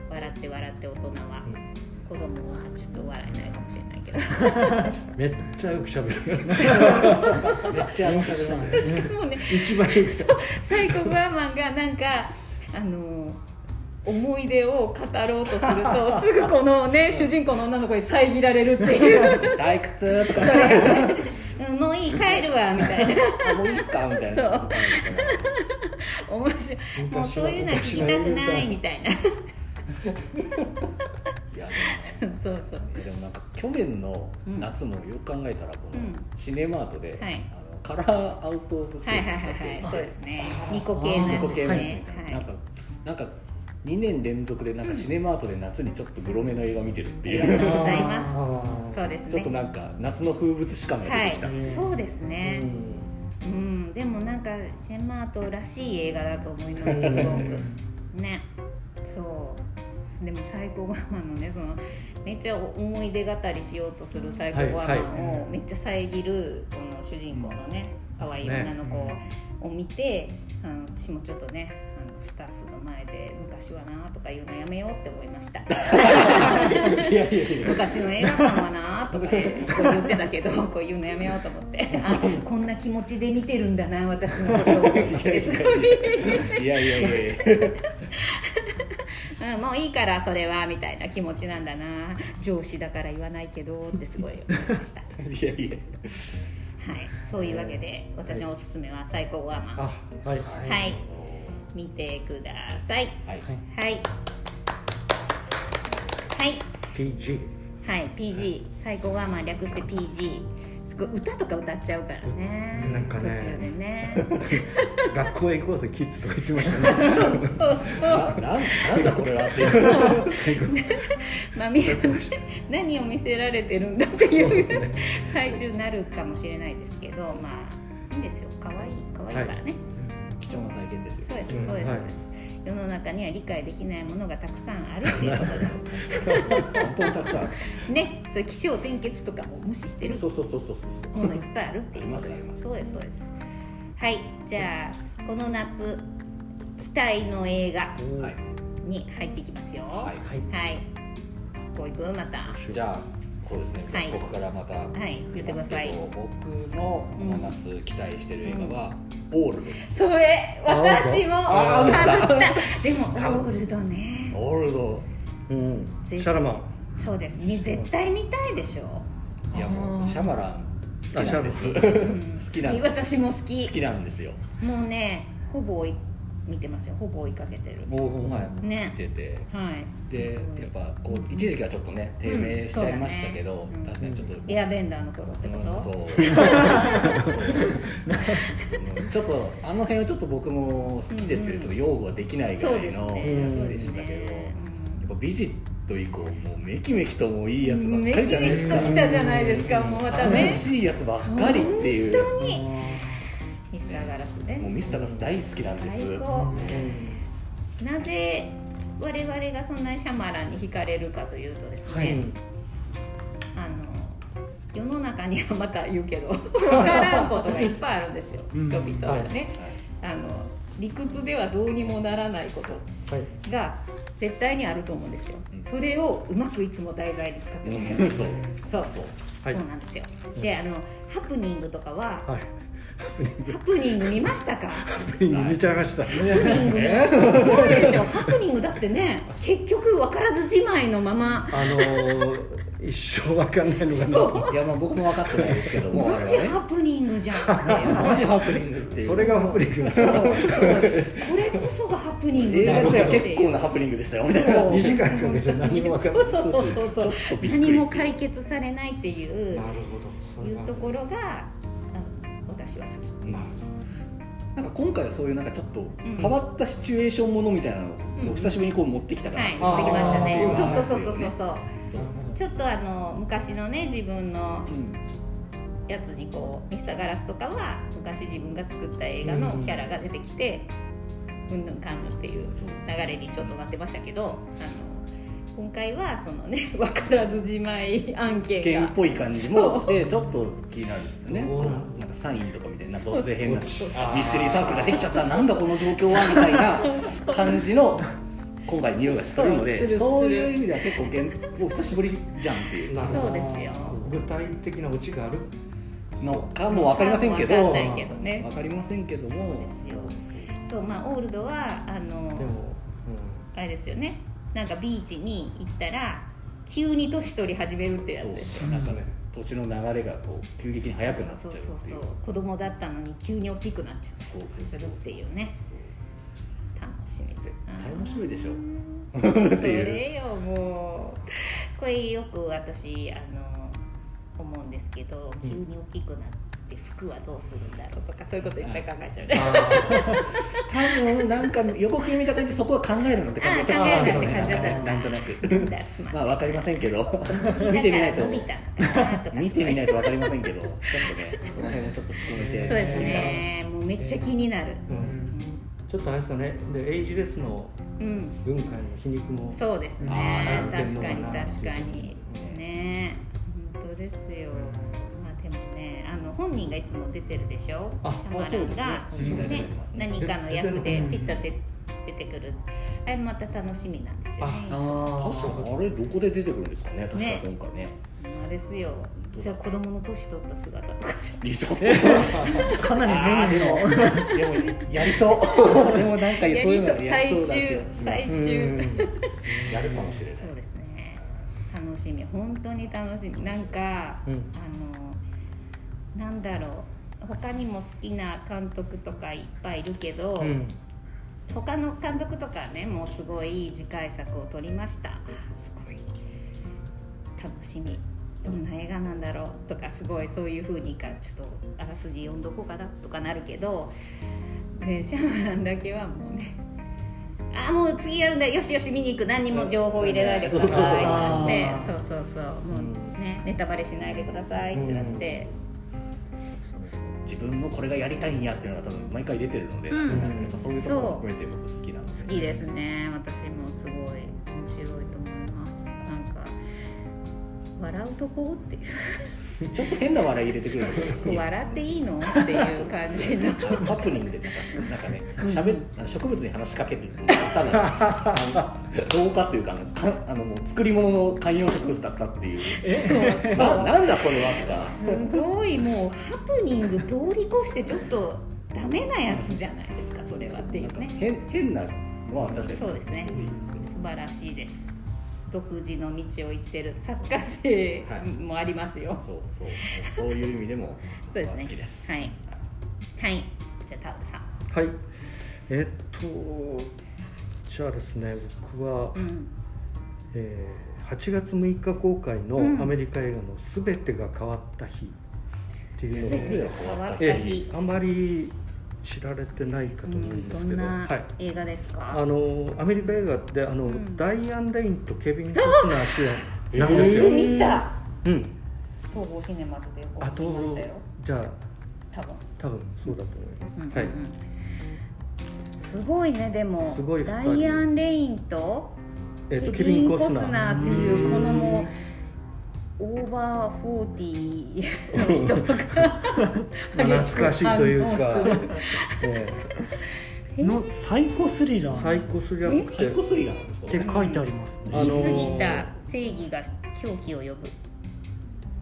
笑って笑って大人は、子供はちょっと笑えないかもしれないけど。めっちゃよく喋る。めっちゃ面白いますねしかもね一番いいサイコグアマンがなんかあの思い出を語ろうとするとすぐこのね主人公の女の子に遮られるっていう。退屈とか。もういい帰るわみたいな。あもういいっすか？みたいな。そ う面白い。もうそういうのは聞きたくないみたいな そうそうそう。でもなんか去年の夏もよく考えたらこのうん。シネマートで、はい。あのカラーアウトオブスペはいはいースはい。はい。にそうですね。ニコ系のやつですね。つなんかなんか2年連続でなんかシネマートで夏にちょっとグロめの映画見てるっていう、ありがとうございます。すそうですね。ちょっとなんか夏の風物詩感がはい出てきた、そうですね。うん。でもなんかシェンマートらしい映画だと思いますすごく。ね。そうでもサイコガマンのねそのめっちゃ思い出語りしようとするサイコガマはいンをめっちゃ遮るこの主人公のね可愛い女の子を見てあの私もちょっとねあのスタッフの前で昔はなとか言うのやめようって思いました。昔の映画館はなとかすごい言ってたけどこういうのやめようと思って。あこんな気持ちで見てるんだな私のことを。いやいやいやいやうん、もういいからそれはみたいな気持ちなんだな。上司だから言わないけどってすごい思いました。いやいや。はいそういうわけで私のおすすめは「最高ワーマン」あはいはい。見てください。はい。はい。はい。PG はい PG 最高ワーマン略して PG すごい歌とか歌っちゃうからね。なんかね。ね。学校へ行こうぜキッズとか言ってましたね。そうそうななんなんだこれはっていう。ま何を見せられてるんだっていう。ね。最終になるかもしれないですけどまあいいんですよ。可愛い可愛いからね、貴重な体験ですよ。そうですうんそうです、はい。そうです世の中には理解できないものがたくさんあるっていうことです。本当にたくさんあるねそういう気象転結とかも無視してる。そうそうそうそうそうものいっぱいあるっていうことです。そうですそうです。はいじゃあこの夏期待の映画はいに入っていきますよ。はい。はい。こういく？また。じゃあそうですね、はい。僕からまたはい言ってください。僕のこの夏期待してる映画は、オールドそれ私も。あかぶーったでもオールドね。オールド。うん。シぜャラマン。そうです。み絶対見たいでしょ、いやもうシャマラン好きなんです。うん、き。なん私も好き。きなんですよ。もうねほぼ見てますよ。ほぼ追いかけてる。もうはいね。見てて。はい。でやっぱこう一時期はちょっとね低迷しちゃいましたけど、うんね。確かにちょっと、エアベンダーの頃ってこと、うんそう。う んちょっとあの辺はちょっと僕も好きですけど、うんうん。ちょっと擁護はできないぐらいのねやつそうでしたけど、ね。やっぱビジット以降もうめきめきともいいやつばっめかりじゃないですか。きめきと来たじゃないですか。もうまたね。楽しいやつばっかりっていう。本当にミスターガラスね。もうミスターガス大好きなんです。最高。なぜ我々がそんなにシャマランに惹かれるかというとですね、はい。あの世の中にはまた言うけど 分からんことがいっぱいあるんですよ、うん。人々はね、あの理屈ではどうにもならないことはい。が絶対にあると思うんですよ、うん。それをうまくいつも題材に使ってますよ、うん。そう。そう。はい。そうなんですよ。であのハプニングとかははいハプニング見ましたか？ハプニング見ちゃいましたハプニングねすごいでしょ。ハプニングだってね結局分からずじまいのまま。あのー、一生わかんないのがそう。いやまあ僕も分かってないですけどもマジハプニングじゃんマジハプニングっていう。それがハプニングこれこそがハプニング映画自だよ結構なハプニングでしたよみたいな。そう。2時間かけて何もわかんない。そうそうそうそう何も解決されないっていう。なるほど。いうところがあ私は好き。うんなんか今回はそういうなんかちょっとん。変わったシチュエーションものみたいなのうん。を久しぶりにこう持ってきたかなはいと持ってきましたね。そうそうそうそうそうそう。ちょっとあの昔のね自分のやつにこうミスターガラスとかは昔自分が作った映画のキャラが出てきてうんぬんかんぬんっていう。流れにちょっとなってましたけどあの今回はそのね 分からずじまい案件が。っぽい感じもしてちょっと気になるんですよね。なんかサインとかみたいな突然変なミステリーサークルができちゃったなんだこの状況はみたいな感じの今回匂いがするのでそういう意味では結構もう久しぶりじゃんっていう。そうですよ。具体的なオチがあるのかも分かりませんけど。分かんないけどね。分かりませんけども。そうですよ。そうまあオールドはあの、うん、あれですよねなんかビーチに行ったら急に年取り始めるってやつです。よなんかね年の流れがこう急激に速くなっちゃうっていう。そうそうそう子供だったのに急に大きくなっちゃう。そうそうするっていうね。楽しみ。楽しみでしょ。それよもう。これよく私あの思うんですけど急に大きくなって服はどうするんだろうとかそういうこといっぱい考えちゃうね。多分なんか予告編見た感じそこは考えるのって感じ。がちょっとしますけどね。なんとなく。まあ分かりませんけど。見てみないと 見てみないと分かりませんけど。ちょっとねその辺もちょっと含めて。そうですね。もうめっちゃ気になる、ちょっとあれですかね。でエイジレスの文化の皮肉も、そうですね。確かに確かに。ね。本当ですよ本人がいつも出てるでしょ？あシャマランが、ね、何かの役でピッと出出てくるあれまた楽しみなんですよねああれどこで出てくるんですかね確か今回ねあれですよじゃ子供の年取った姿とかかなりメインのでもやりそうでもなんかそういうの最終最終やるかもしれないそうですね楽しみ本当に楽しみなんか、うん、あのなんだろう。他にも好きな監督とかいっぱいいるけど、うん、他の監督とかねもうすごい次回作を撮りました。すごい楽しみ。どんな映画なんだろうとかすごいそういうふうにかちょっとあらすじ読んどこうかなとかなるけど、ね、シャマランだけはもうねあもう次やるんだよしよし見に行く。何にも情報入れないでください。ってねそうそうそう。もうねネタバレしないでくださいってなって。自分のこれがやりたいんやっていうのが多分毎回出てるので、うん、やっぱそういうところも含めて僕好きなんです、ね、好きですね私もすごい。面白いと思います。なんか笑うとこっていうちょっと変な笑い入れてくる笑っていいの？っていう感じの。ハプニングでなんかねしゃべ植物に話しかけてるただどうかというかあのかあのもう作り物の観葉植物だったっていう。そうそう。ななんだそれはとか。すごいもうハプニング通り越してちょっとダメなやつじゃないですかそれはっていうね。変変なのは確かに。そうですね。素晴らしいです独自の道を行ってるサッカー生もありますよ、はい、そうそう。そういう意味でも そうですね。好きです。はい。はい。じゃあタオルさん。はい。えっとじゃあですね僕は、うん、えー、8月6日公開のアメリカ映画の「すべてが変わった日」っていうのを、うん、えあまり知られてないかと思うんですけど、はい、映画ですか？あのアメリカ映画ってあの、うん、ダイアン・レインとケビン・コスナー主演 なんですよ。見た。うん。東宝シネマズでよく見ましたよ。じゃあ多分多分そうだと思います。うん、はい、すごいねでもすごいダイアン・レインとえっ、とケビン・コスナーっていうこのもう。オーバーフォーティーの人が懐かしいというか、のサイコスリラー。サイコスリラーサイコスリラー？って書いてありますね。言い過ぎた正義が狂気を呼ぶ。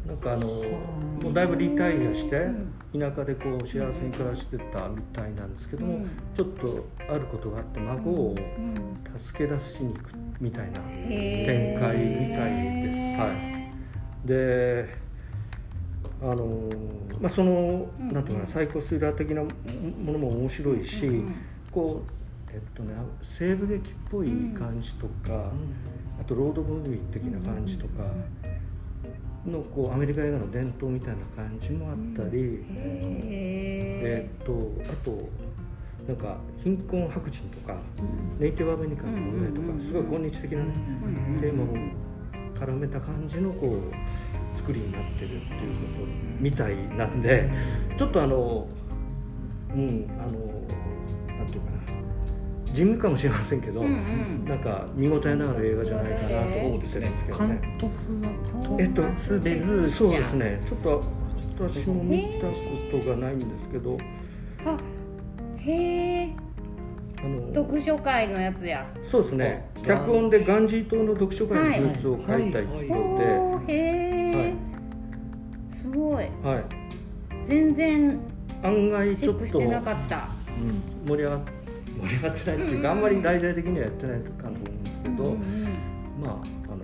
なんかあのもうだいぶリタイアして田舎でこう幸せに暮らしてたみたいなんですけども、ちょっとあることがあって孫を助け出しに行くみたいな展開みたいです。はい。であのまあ、その、うん、なんていうかなサイコスリラー的なものも面白いし、うん、こうえっとね西部劇っぽい感じとか、うん、あとロードムービー的な感じとかのこうアメリカ映画の伝統みたいな感じもあったり、えっとあとなんか貧困白人とか、ネイティブアメリカンの問題とか、すごい今日的な、ねテーマも絡めた感じのこう作りになってるっていうことみたいなんでちょっとあのうんあのなんていうかな地味かもしれませんけど、うんうん、なんか見応えのある映画じゃないかなと思ってるんですけどね。監督はえっとベズそうですねちょっとちょっと私も見たことがないんですけど。あへえ。あの読書会のやつや。そうですね。脚本でガンジー島の読書会のルーツを書いた人で、はい、へえ、はい、すごい、はい、全然案外ちょっとしてなかった、うん、盛り上が盛り上がってないっていうか、あんまり大々的にはやってないかと思うんですけど、うんうん、まああの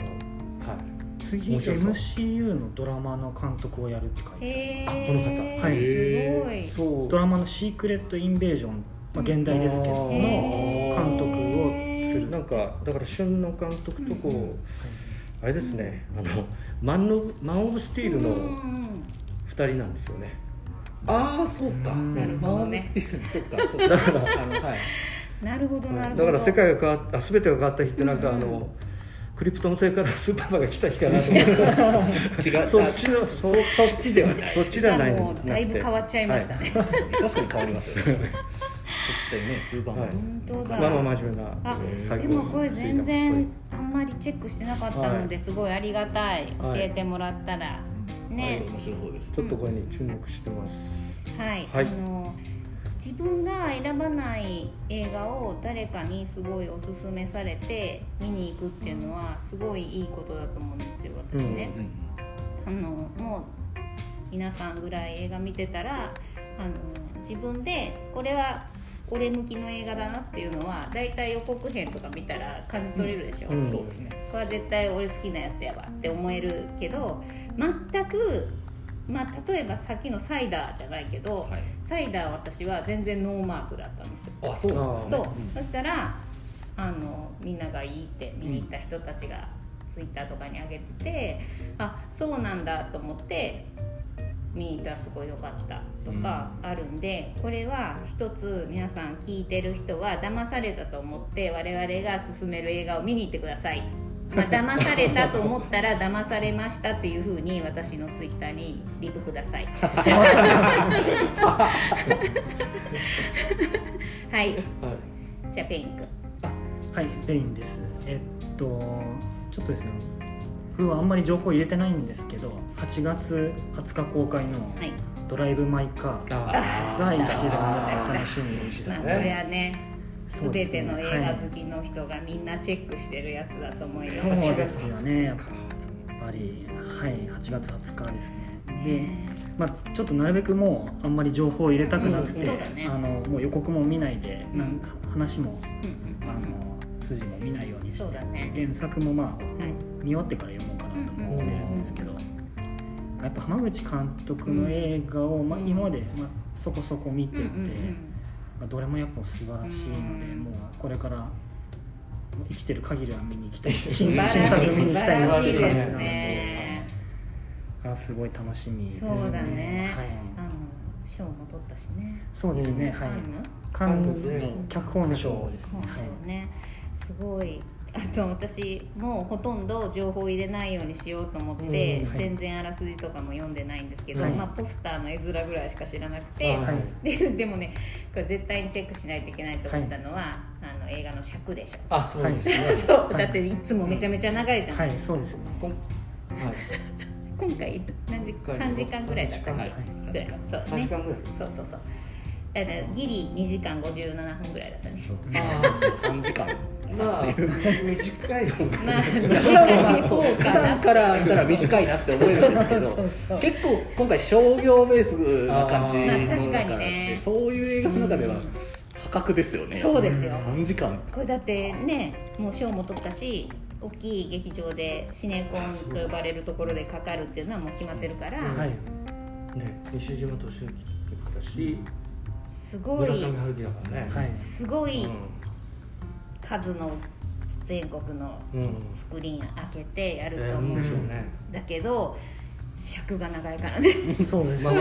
はい。次 MCU のドラマの監督をやるって書いてあこの方はいすごいドラマの「シークレット・インベージョン」まあ、現代ですけどの監督をする。なんかだから旬の監督とこう、うん、あれですねあのマンのマン・オブ・スティールの2人なんですよね、ああそうか、なるほどね。そっか。だからあのはい。なるほどなるほど。だから世界が変わったあ全てが変わった日ってなんか、あのクリプトン星から スーパーマンが来た日かなと思って違う。そっちのそそっちではない。そっちではない。だいぶ変わっちゃいましたね、確かに変わりますよねったよね数番、はい、本当だ。まあまあ真面目なあでもこれ全然あんまりチェックしてなかったのですごいありがたい、教えてもらったら、ね、面白そうです。ちょっとこれに注目してます、はい、あの自分が選ばない映画を誰かにすごいおすすめされて見に行くっていうのはすごいいいことだと思うんですよ私ね、あのもう皆さんぐらい映画見てたらあの自分でこれは俺向きの映画だなっていうのは大体予告編とか見たら感じ取れるでしょ、うん、そうですね。これは絶対俺好きなやつやわって思えるけど全くまあ、例えばさっきのサイダーじゃないけど、はい、サイダー私は全然ノーマークだったんですよ。あそうなんですねそう、そしたらあのみんながいいって見に行った人たちがツイッターとかに上げてて、うん、あそうなんだと思って見に行ったらすごい良かったとかあるんで、これは一つ皆さん聞いてる人は騙されたと思って我々が勧める映画を見に行ってください。まあ、騙されたと思ったら 騙されましたっていうふうに私のツイッターにリプください。はい、はい、じゃあペイン君。はいペインです。えっとちょっとですね僕はあん。まり情報入れてない。んですけど8月20日公開の「ドライブ・マイ・カー」が一番楽しみでしたね。これはねすべての映画好きの人がみんなチェックしてるやつだと思います。そうですよね。やっぱりはい。8月20日ですね。で、まあちょっとなるべくもうあんまり情報を入れたくなくて、あのもう予告も見ないで、なん話も、あの筋も見ないようにして、原作もまあ、見終わってから読もうかなと思ってるんですけど、やっぱ浜口監督の映画を、まあ、今まで、まあ、そこそこ見てて、まあ、どれもやっぱ素晴らしいので、もうこれから生きてる限りは見に行きたい新作見に行きたいなっていうですねからすごい楽しみですね。そうだね。はい。あの賞も取ったしね。そうですね。はい。カンヌ脚本賞ですね。はい。ね。すごい あと私もうほとんど情報を入れないようにしようと思って、うんはい、全然あらすじとかも読んでないんですけど、はい、まあ、ポスターの絵面ぐらいしか知らなくて、はい、ででもねこれ絶対にチェックしないといけないと思ったのは、あの映画の尺でしょ。あそうですね。そうだっていつもめちゃめちゃ長いじゃん、はいそうですね、はい、今回何時3時間ぐらいだったっけ、はい、ぐらい。そうね。そうそうそう。だからギリ2時間57分ぐらいだったね。ああ3時間まあ短い方が、まあ、普段からしたら短いなって思えるんですけど結構今回商業ベースな感じまあ、確かにねそういう映画の中では破格ですよね。そうですよ。3時間。これだってねもう賞も取ったし大きい劇場でシネコンと呼ばれるところでかかるっていうのはもう決まってるから、はい。ね、西島敏行だしすごい、ね、すごい、数の全国のスクリーン開けてやると思うんだけど、尺が長いからね。そうですね。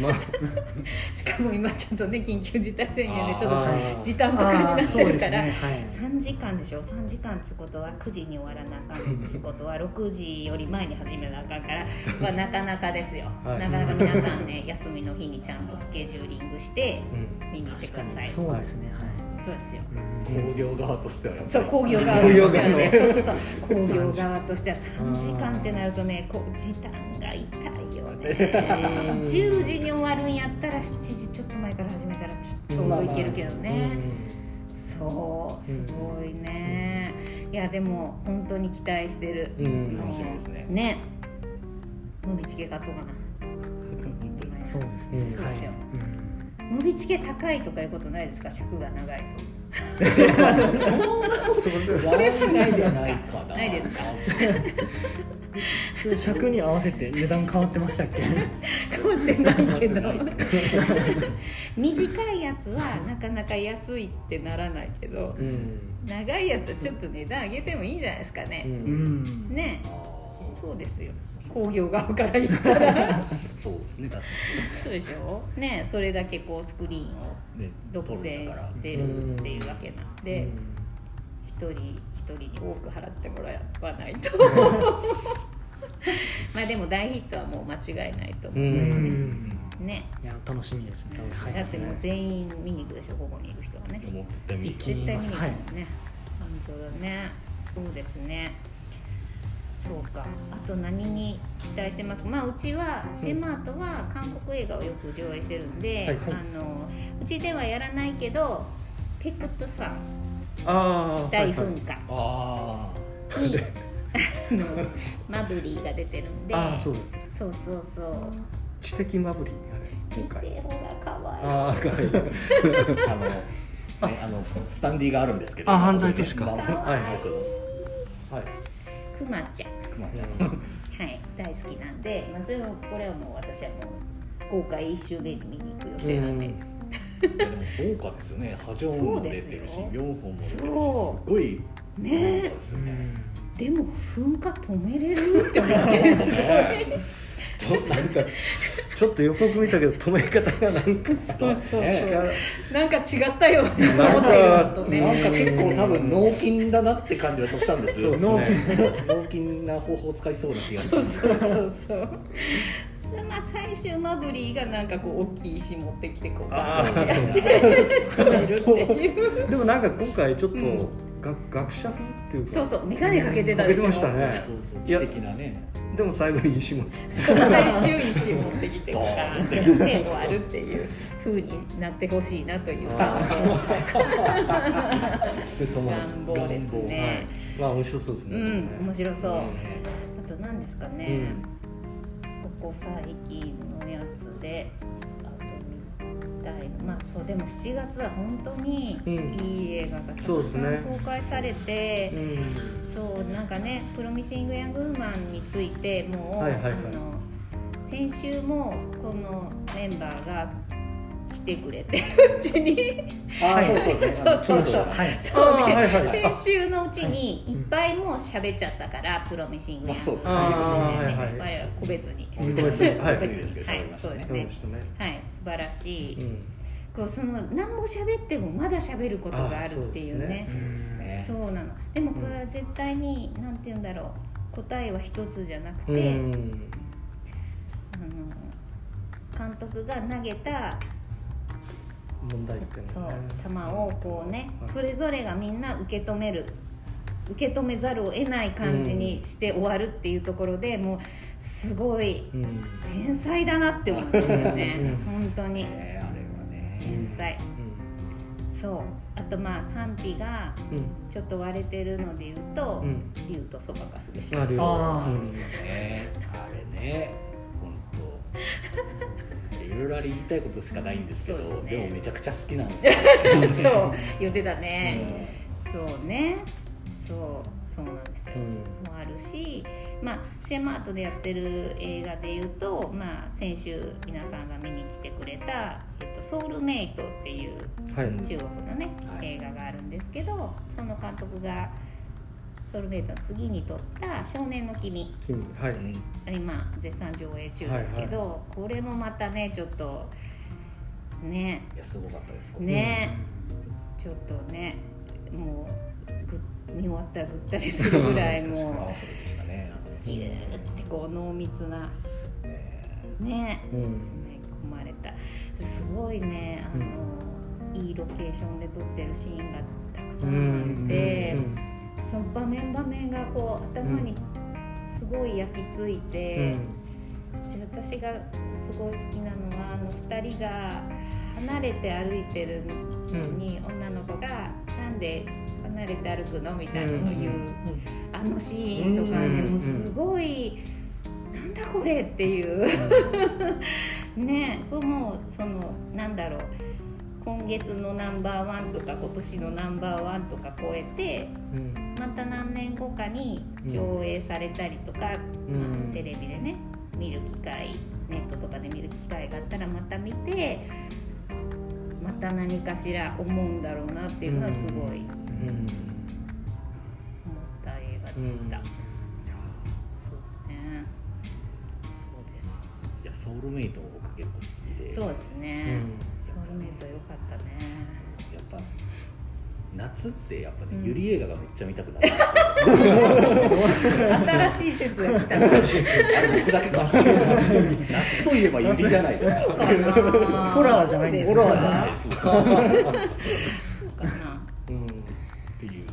まあ しかも今ちょっとね緊急事態宣言でちょっあとー時短とかになってるから、ね。はい。3時間でしょ？3時間つことは9時に終わらなあかん。つことは6時より前に始めなあかんから、まあ、なかなかですよ、はい。なかなか皆さんね休みの日にちゃんとスケジューリングしてうん。見に行ってください。そうですね。はいそうですよ。工業側としてはそう工業側としてはそうそうそう。工業側としては3時間ってなるとねこう時短が痛いよね。10時に終わるんやったら7時ちょっと前から始めたらちょうどいけるけどね、そうすごいね、いやでも本当に期待してる、うん。うん楽しみですね。ね。伸びチケ買っとうかな。そうですうんね。そうですよ。うん伸びチケ高いとかいうことないですか？尺が長いそれはないじゃないかな。ないですか？尺に合わせて値段変わってましたっけ？と変わってないけど。短いやつはなかなか安いってならないけどうん。長いやつはちょっと値段上げてもいいんじゃないですかうね、うん。んね。あそうですよ工業側から言ったら。ー そうですね確かそうでしょ？ねそれだけこうスクリーンを独占してるっていうわけなんでうん。一、人一人に多く払ってもらわないと。まあでも大ヒットはもう間違いないと思う。うん。ですんね、ねいや楽しみですね。はいだってもう全員見に行くでしょここにいる人はねもう絶対見に一気絶対見に行くもんね、はい本当だね。そうですねそうか。あと何に期待してますか？まあうちはシェマートは韓国映画をよく上映してるんで、はいはい。あのうちではやらないけどペクトさん。ああ大噴火。あに、あのマブリーが出てるんで。ああそう。そうそうそう。知的マブリー見てほらかわいい。ああかわい。い ああのねあのスタンディがあるんですけど。あ犯罪都市か。まあはいはい僕はいくまちゃん。まあはい、大好きなんで、まあ、それもこれはもう私はもう公開一周目に見に行く予定なんで、豪華ですよね。ハジョンも出てるしそうですよ。4本も出てるしすごいね豪華ですよね。でも噴火止めれる？って思ってすごい。ちょなんかちょっと予告見たけど。止め方がなんかそうそうねそうなんか違ったよねなんか思ってるなんねか結構多分脳筋だなって感じはしたんですよそうですね脳筋な方法を使いそうな気がするそうそうそうそうまあ最終マブリーがなんかこう大きい石持ってきてこうあーバンってやって止めるっていうでもなんか今回ちょっと、が学者風っていうか。そうそう眼鏡かけてたでしょかけてましたね。そうそう知的なねでも最後に石もそう最終石持ってきてガーンって終わるっていう風になってほしいなという。願望ですね、まあ面白そうですね。うん面白そう、んあと何ですかね、ここ最近のやつでたいまあそうでも7月は本当にうんいい映画がたくさん公開されて、うん。そうなんかね「プロミシング・ヤング・ウーマン」についてもう、はいはいはい。あの先週もこのメンバーが来てくれて うちに。ああそうそうそう。そうそうはいそうあーはいはい。で先週のうちにいっぱいもう喋っちゃったから、プロミシング・ヤング・ウーマンあーねはいはい我々 個別に。個別に。はい個別に。はい。そうですね。はい。素晴らしい、うん。こうその何も喋ってもまだ喋ることがあるっていうね。そうなの。でもこれは絶対に何て言うんだろう。答えは一つじゃなくて、うん。あの監督が投げた問題点そう。がね球をこうねはいそれぞれがみんな受け止める。受け止めざるを得ない感じにして終わるっていうところでもうすごいうん。天才だなって思いましたね。うん。本当に。ねあれはね。天才。そう。あとまあ賛否がうん。ちょっと割れてるので言うとう、ん。竜とそばかすでしょ。うんああー。うん。ねあれね。本当いろいろあれ言いたいことしかないんですけどそうですね。でもめちゃくちゃ好きなんですよ。そう言ってたね、そうね。そうそうなんですよ、うん。もあるしまあシェマートでやってる映画でいうと、まあ、先週皆さんが見に来てくれた「えっと、ソウルメイト」っていうはい。中国のね、はい。映画があるんですけどその監督がソウルメイトの次に撮った「少年の君。君はい」今絶賛上映中ですけど、これもまたねちょっとね。いやすごかったです。ね、ちょっとねもうぐ見終わったらぐったりするぐらい もうね。ギューってこう濃密なね。うん。詰め込まれた。すごいねあの、いいロケーションで撮ってるシーンがたくさんあって、その場面場面がこう頭にすごい焼き付いて、で私がすごい好きなのはあの2人が離れて歩いてるのに、女の子が「なんで離れて歩くの?」みたいなのを言う、あのシーンとかね、うんもうすごい「なんだこれ!」っていう ねもうそのなんだろう今月のナンバーワンとか今年のナンバーワンとか超えてうん。また何年後かに上映されたりとか、うん。まあテレビでね見る機会ネットとかで見る機会があったらまた見てまた何かしら思うんだろうなっていうのはすごい思うんった映画でした、うん。そうね。そうです。いやソウルメイトを僕結構好きで。そうですね、メイト良かったね。やっぱ夏ってやっぱね、うん。ゆり映画がめっちゃ見たくなる新しい説が来た。なあれ僕だけか夏といえばゆりじゃないですか。かな。ホラーじゃないんですホラーじゃないですかそうかな。うん。っていう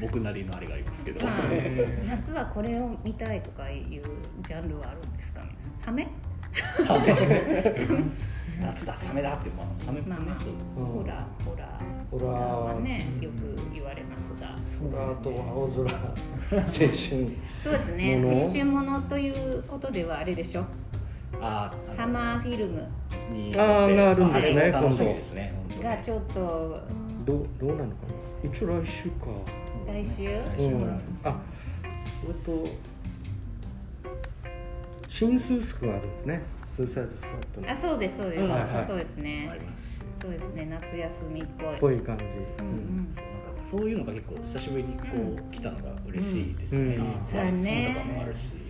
僕なりのあれがありますけど、まあ夏はこれを見たいとかいうジャンルはあるんですかね。サメ。サメ夏だサメだってまあサメまあまあうんホラー。ホラー。ホラーはねよく言われますが。空と青空青春。そうですね青春ものということではあれでしょ。あサマーフィルム。にああるんですねあれも楽しみですね本当に。がちょっとどうどうなのかな？一応来週か。来週？うん。あそれと新スースクがあるんですねスーサイドスクワットの。あそうですそうです、はいはい。そうですね。あります。そうですね夏休みっぽい。ぽい感じ、うん。うん。なんかそういうのが結構久しぶりにこう来たのが嬉しいですね、うん。そうね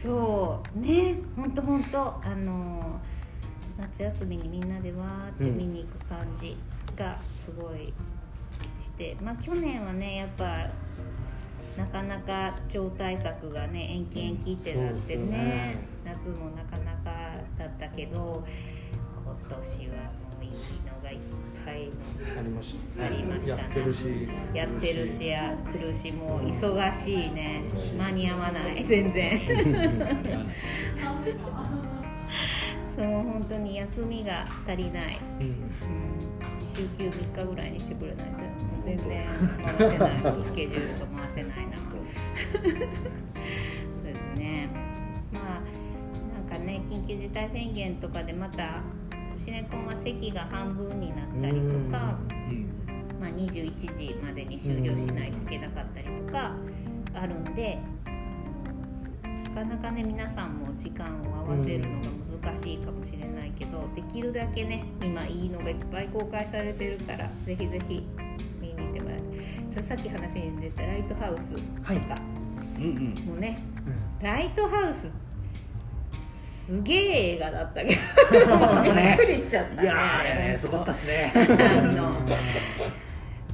そう。ね。本当本当あの夏休みにみんなでわーって見に行く感じがすごいして、まあ去年はねやっぱなかなか超大作がね延期延期ってなってね。ね。夏もなかなかだったけど今年はもういいのがいっぱいありましたありましたね。やってるし。やってるしもう忙しいね。間に合わない。全然。そう本当に休みが足りない、うん。うん、週休3日ぐらいにしてくれないと。全然 回せない。スケジュールが回せないな緊急事態宣言とかでまたシネコンは席が半分になったりとか、まあ、21時までに終了しないといけなかったりとかあるんでなかなかね皆さんも時間を合わせるのが難しいかもしれないけど、できるだけね今いいのがいっぱい公開されてるからぜひぜひ見に行ってもらって。ささっき話に出たライトハウスとかうんうん。もね、うん。ライトハウスすげえ映画だったけど。びっくりしちゃったね。いやーあれねすごかったですね。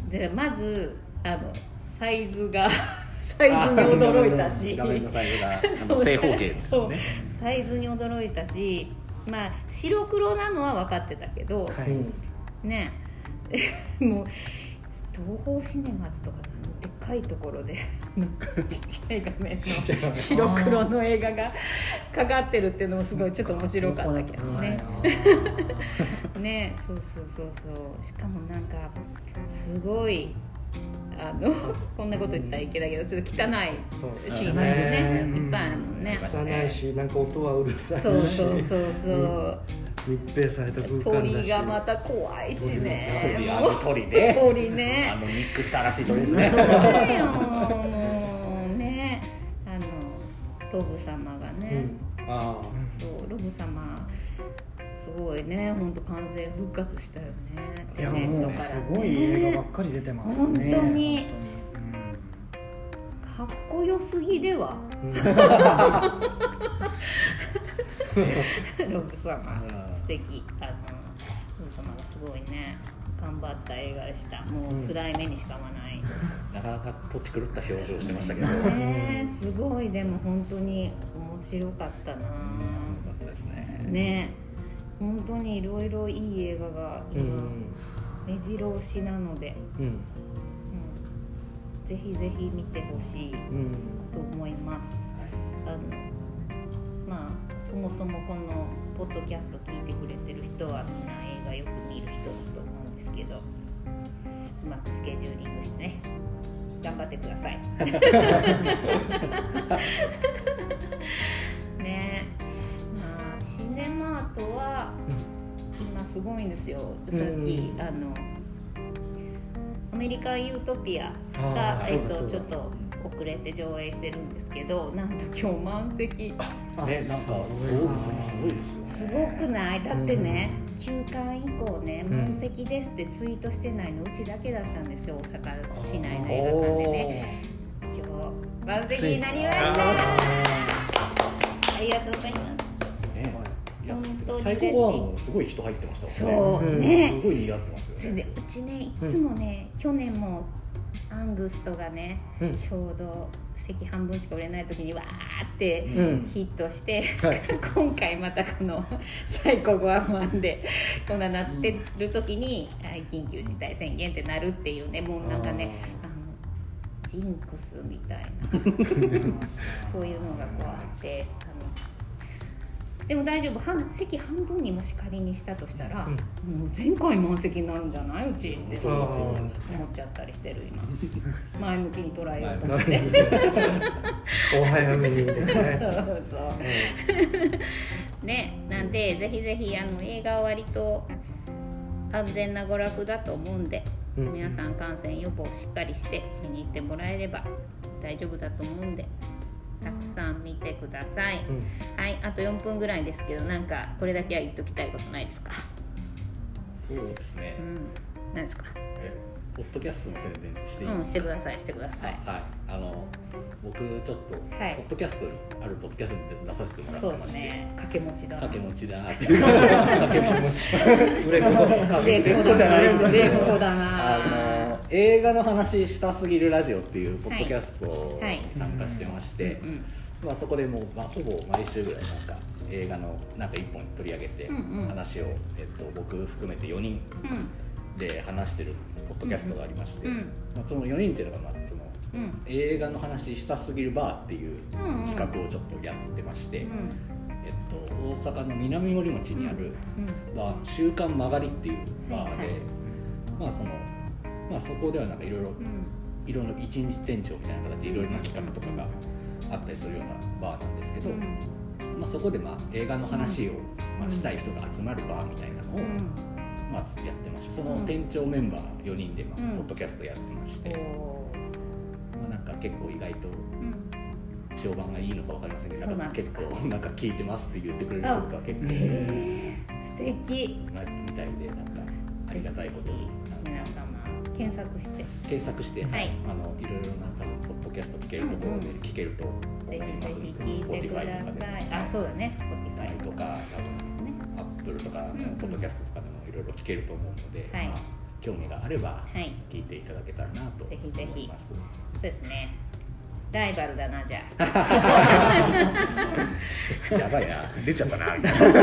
でまずあのサイズが サイズに驚いたし。正方形ですよね。サイズに驚いたしまあ白黒なのは分かってたけど、はい。うんね もう東宝シネマズとかのでっかいところで ちっちゃい画面の白黒の映画が かかってるっていうのもすごいちょっと面白かったけどね。ねそうそうそうそう。しかもなんかすごいあのこんなこと言ったらいけないけどちょっと汚いそうシーンがね。ねいっぱいあるもんね。汚いしなんか音はうるさいし。そうそうそうそう。密閉された空間鳥がまた怖いしね。あの鳥ね。鳥ね。あ。の憎ったらしい鳥ですね。もうねあのロブ様がうね、ん。あそうロブ様すごいね本当完全復活したよねいやもうすごい映画ばっかり出てますね。本当に。本当に。かっこよすぎでは。ロブ様。素敵あのロブ様がすごいね頑張った映画でした。もう辛い目にしか合わない、なかなか土地狂った表情してましたけど。よねえすごい。でも本当に面白かったな。かったですね。ね本当にいろいろいい映画がう今、ん。目白押しなので、うん。うん、ぜひぜひ見てほしいうん。と思います。あのまあそもそもこのポッドキャスト聞いてくれてる人はみんな映画よく見る人だと思うんですけどうまくスケジューリングしてね頑張ってください。ね。まあシネマートは今すごいんですよ。さっき、うん。あのアメリカン・ユートピアあが、えっと、ちょっと遅れて上映してるんですけどなんと今日満席。あねなんかすごいですすよねごくない？だってね、休館以降ねうん。満席ですってツイートしてないのうちだけだったんですよ大阪市内の映画館でね。今日満席になりました。あありがとうございます。ね。いや本当に最嬉しい高はもうすごい人入ってましたそう、うん。ね。すごい似合ってますそれよね。でうちねいつもね、去年もアングストがね、うん。ちょうど席半分しか売れない時にわーってうん。ヒットして、はい。今回またこの「サイコゴアマン」でこんななってる時に、はい緊急事態宣言ってなるっていうねもうなんかねあのジンクスみたいな そういうのがこうあってでも大丈夫。半席半分にもし仮にしたとしたら、うん。もう前回満席になるんじゃない？うち。って思っちゃったりしてる今。前向きに捉えようと思って。お早めにですね。そうそう。ね、なんでぜひぜひあの映画は割と安全な娯楽だと思うんで、うん。皆さん感染予防しっかりして見に行ってもらえれば大丈夫だと思うんでたくさん見てください、うん。はいあと4分ぐらいですけどなんかこれだけは言っときたいことないですか？そうですね。うん。何ですか？えポッドキャストの宣伝していいうんしてくださいしてください。はい、あの僕ちょっと、はい。ポッドキャストあるポッドキャストに出させてもらってそうまして。ですね。掛け持ちだな。掛け持ちだ。っていう掛け持ち。売れ子売れっ子だな。売れっ子だな。あの映画の話したすぎるラジオっていうポッドキャストはいに参加してまして、うんまあ、そこでもう、まあ、ほぼ毎週ぐらいなんか映画のなんか一本取り上げてうんうん。話を、えっと、僕含めて4人うんで話してるポッドキャストがありまして、うんまあ、その4人っていうのが、まあ、そのうん。映画の話したすぎるバーっていううんうん企画をちょっとやってまして、うんえっと、大阪の南森町にあるうんバー「週刊曲がり」っていうバーで、はいはい。まあそのまあ、そこではなんかいろいろうん。いろいろ一日店長みたいな形でいろいろな企画とかがあったりするようなバーなんですけど、まあ、そこでまあ映画の話を、まあ、したい人が集まるバーみたいなのを、まあ、やってましてその店長メンバー4人で、まあうん。ポッドキャストやってまして、おまあ、なんか結構意外と評判がいいのか分かりませんけどなか。結なんか構なんか聞いてますって言ってくれる人が結構えー、素敵。なみたいでなんかありがたいことに。皆様検索して。検索して、はい。あのいろいろな多分ポッドキャスト聞けるところでうんうん聞けると思ぜいますひぜひ聞いてくだ Spotify とかさいであそうだね。Spotify とか多分ね。アップルとか、んうん。ポッドキャストとかでもいろいろ聞けると思うので、はい。まあ、興味があればはい。聞いていただけたらなと思いぜひぜひ。ます。そうですねライバルだなじゃあ。やばいな、出ちゃったな。みたい本な。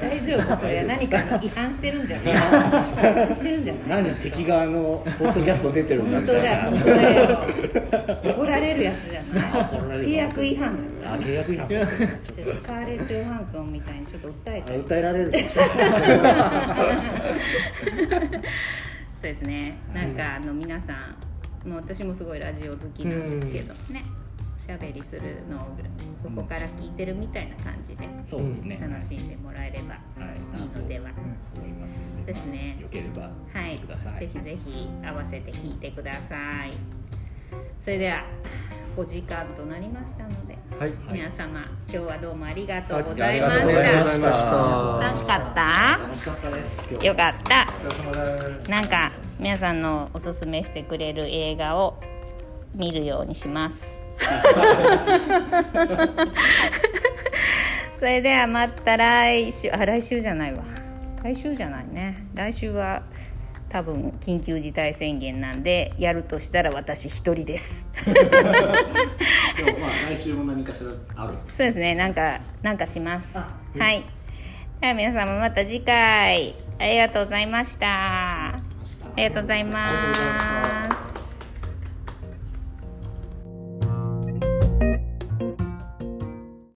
大丈夫。これ何かに違反してるんじゃない？してるんじゃない？何敵側のポッドキャスト出てるんだ本当みたいな。だよ。本当だよ。怒られるやつじゃない？契約違反じゃあ、ない？契約違反。ちょっとスカーレット・ヨハンソンみたいにちょっと訴えたり訴えられるかもしれない。そうですね。なんかあの皆さんもう私もすごいラジオ好きなんですけどね。おしゃべりするのをここから聞いてるみたいな感じでそうですね。楽しんでもらえればはい。いいのでは。思います。ので、ですね。まあよければはい。ぜひぜひ合わせて聞いてくださいそれではお時間となりましたのではい。皆様今日はどうもありがとうございました。楽しかった？楽しかったです。よかった。なんか皆さんのおすすめしてくれる映画を見るようにします。それではまた来週。あ来週じゃないわ。来週じゃないね。来週は多分緊急事態宣言なんでやるとしたら私一人です。でもまあ来週も何かしらある。そうですね。なんかなんかします。はい。では皆さんもまた次回。ありがとうございました。ありがとうございます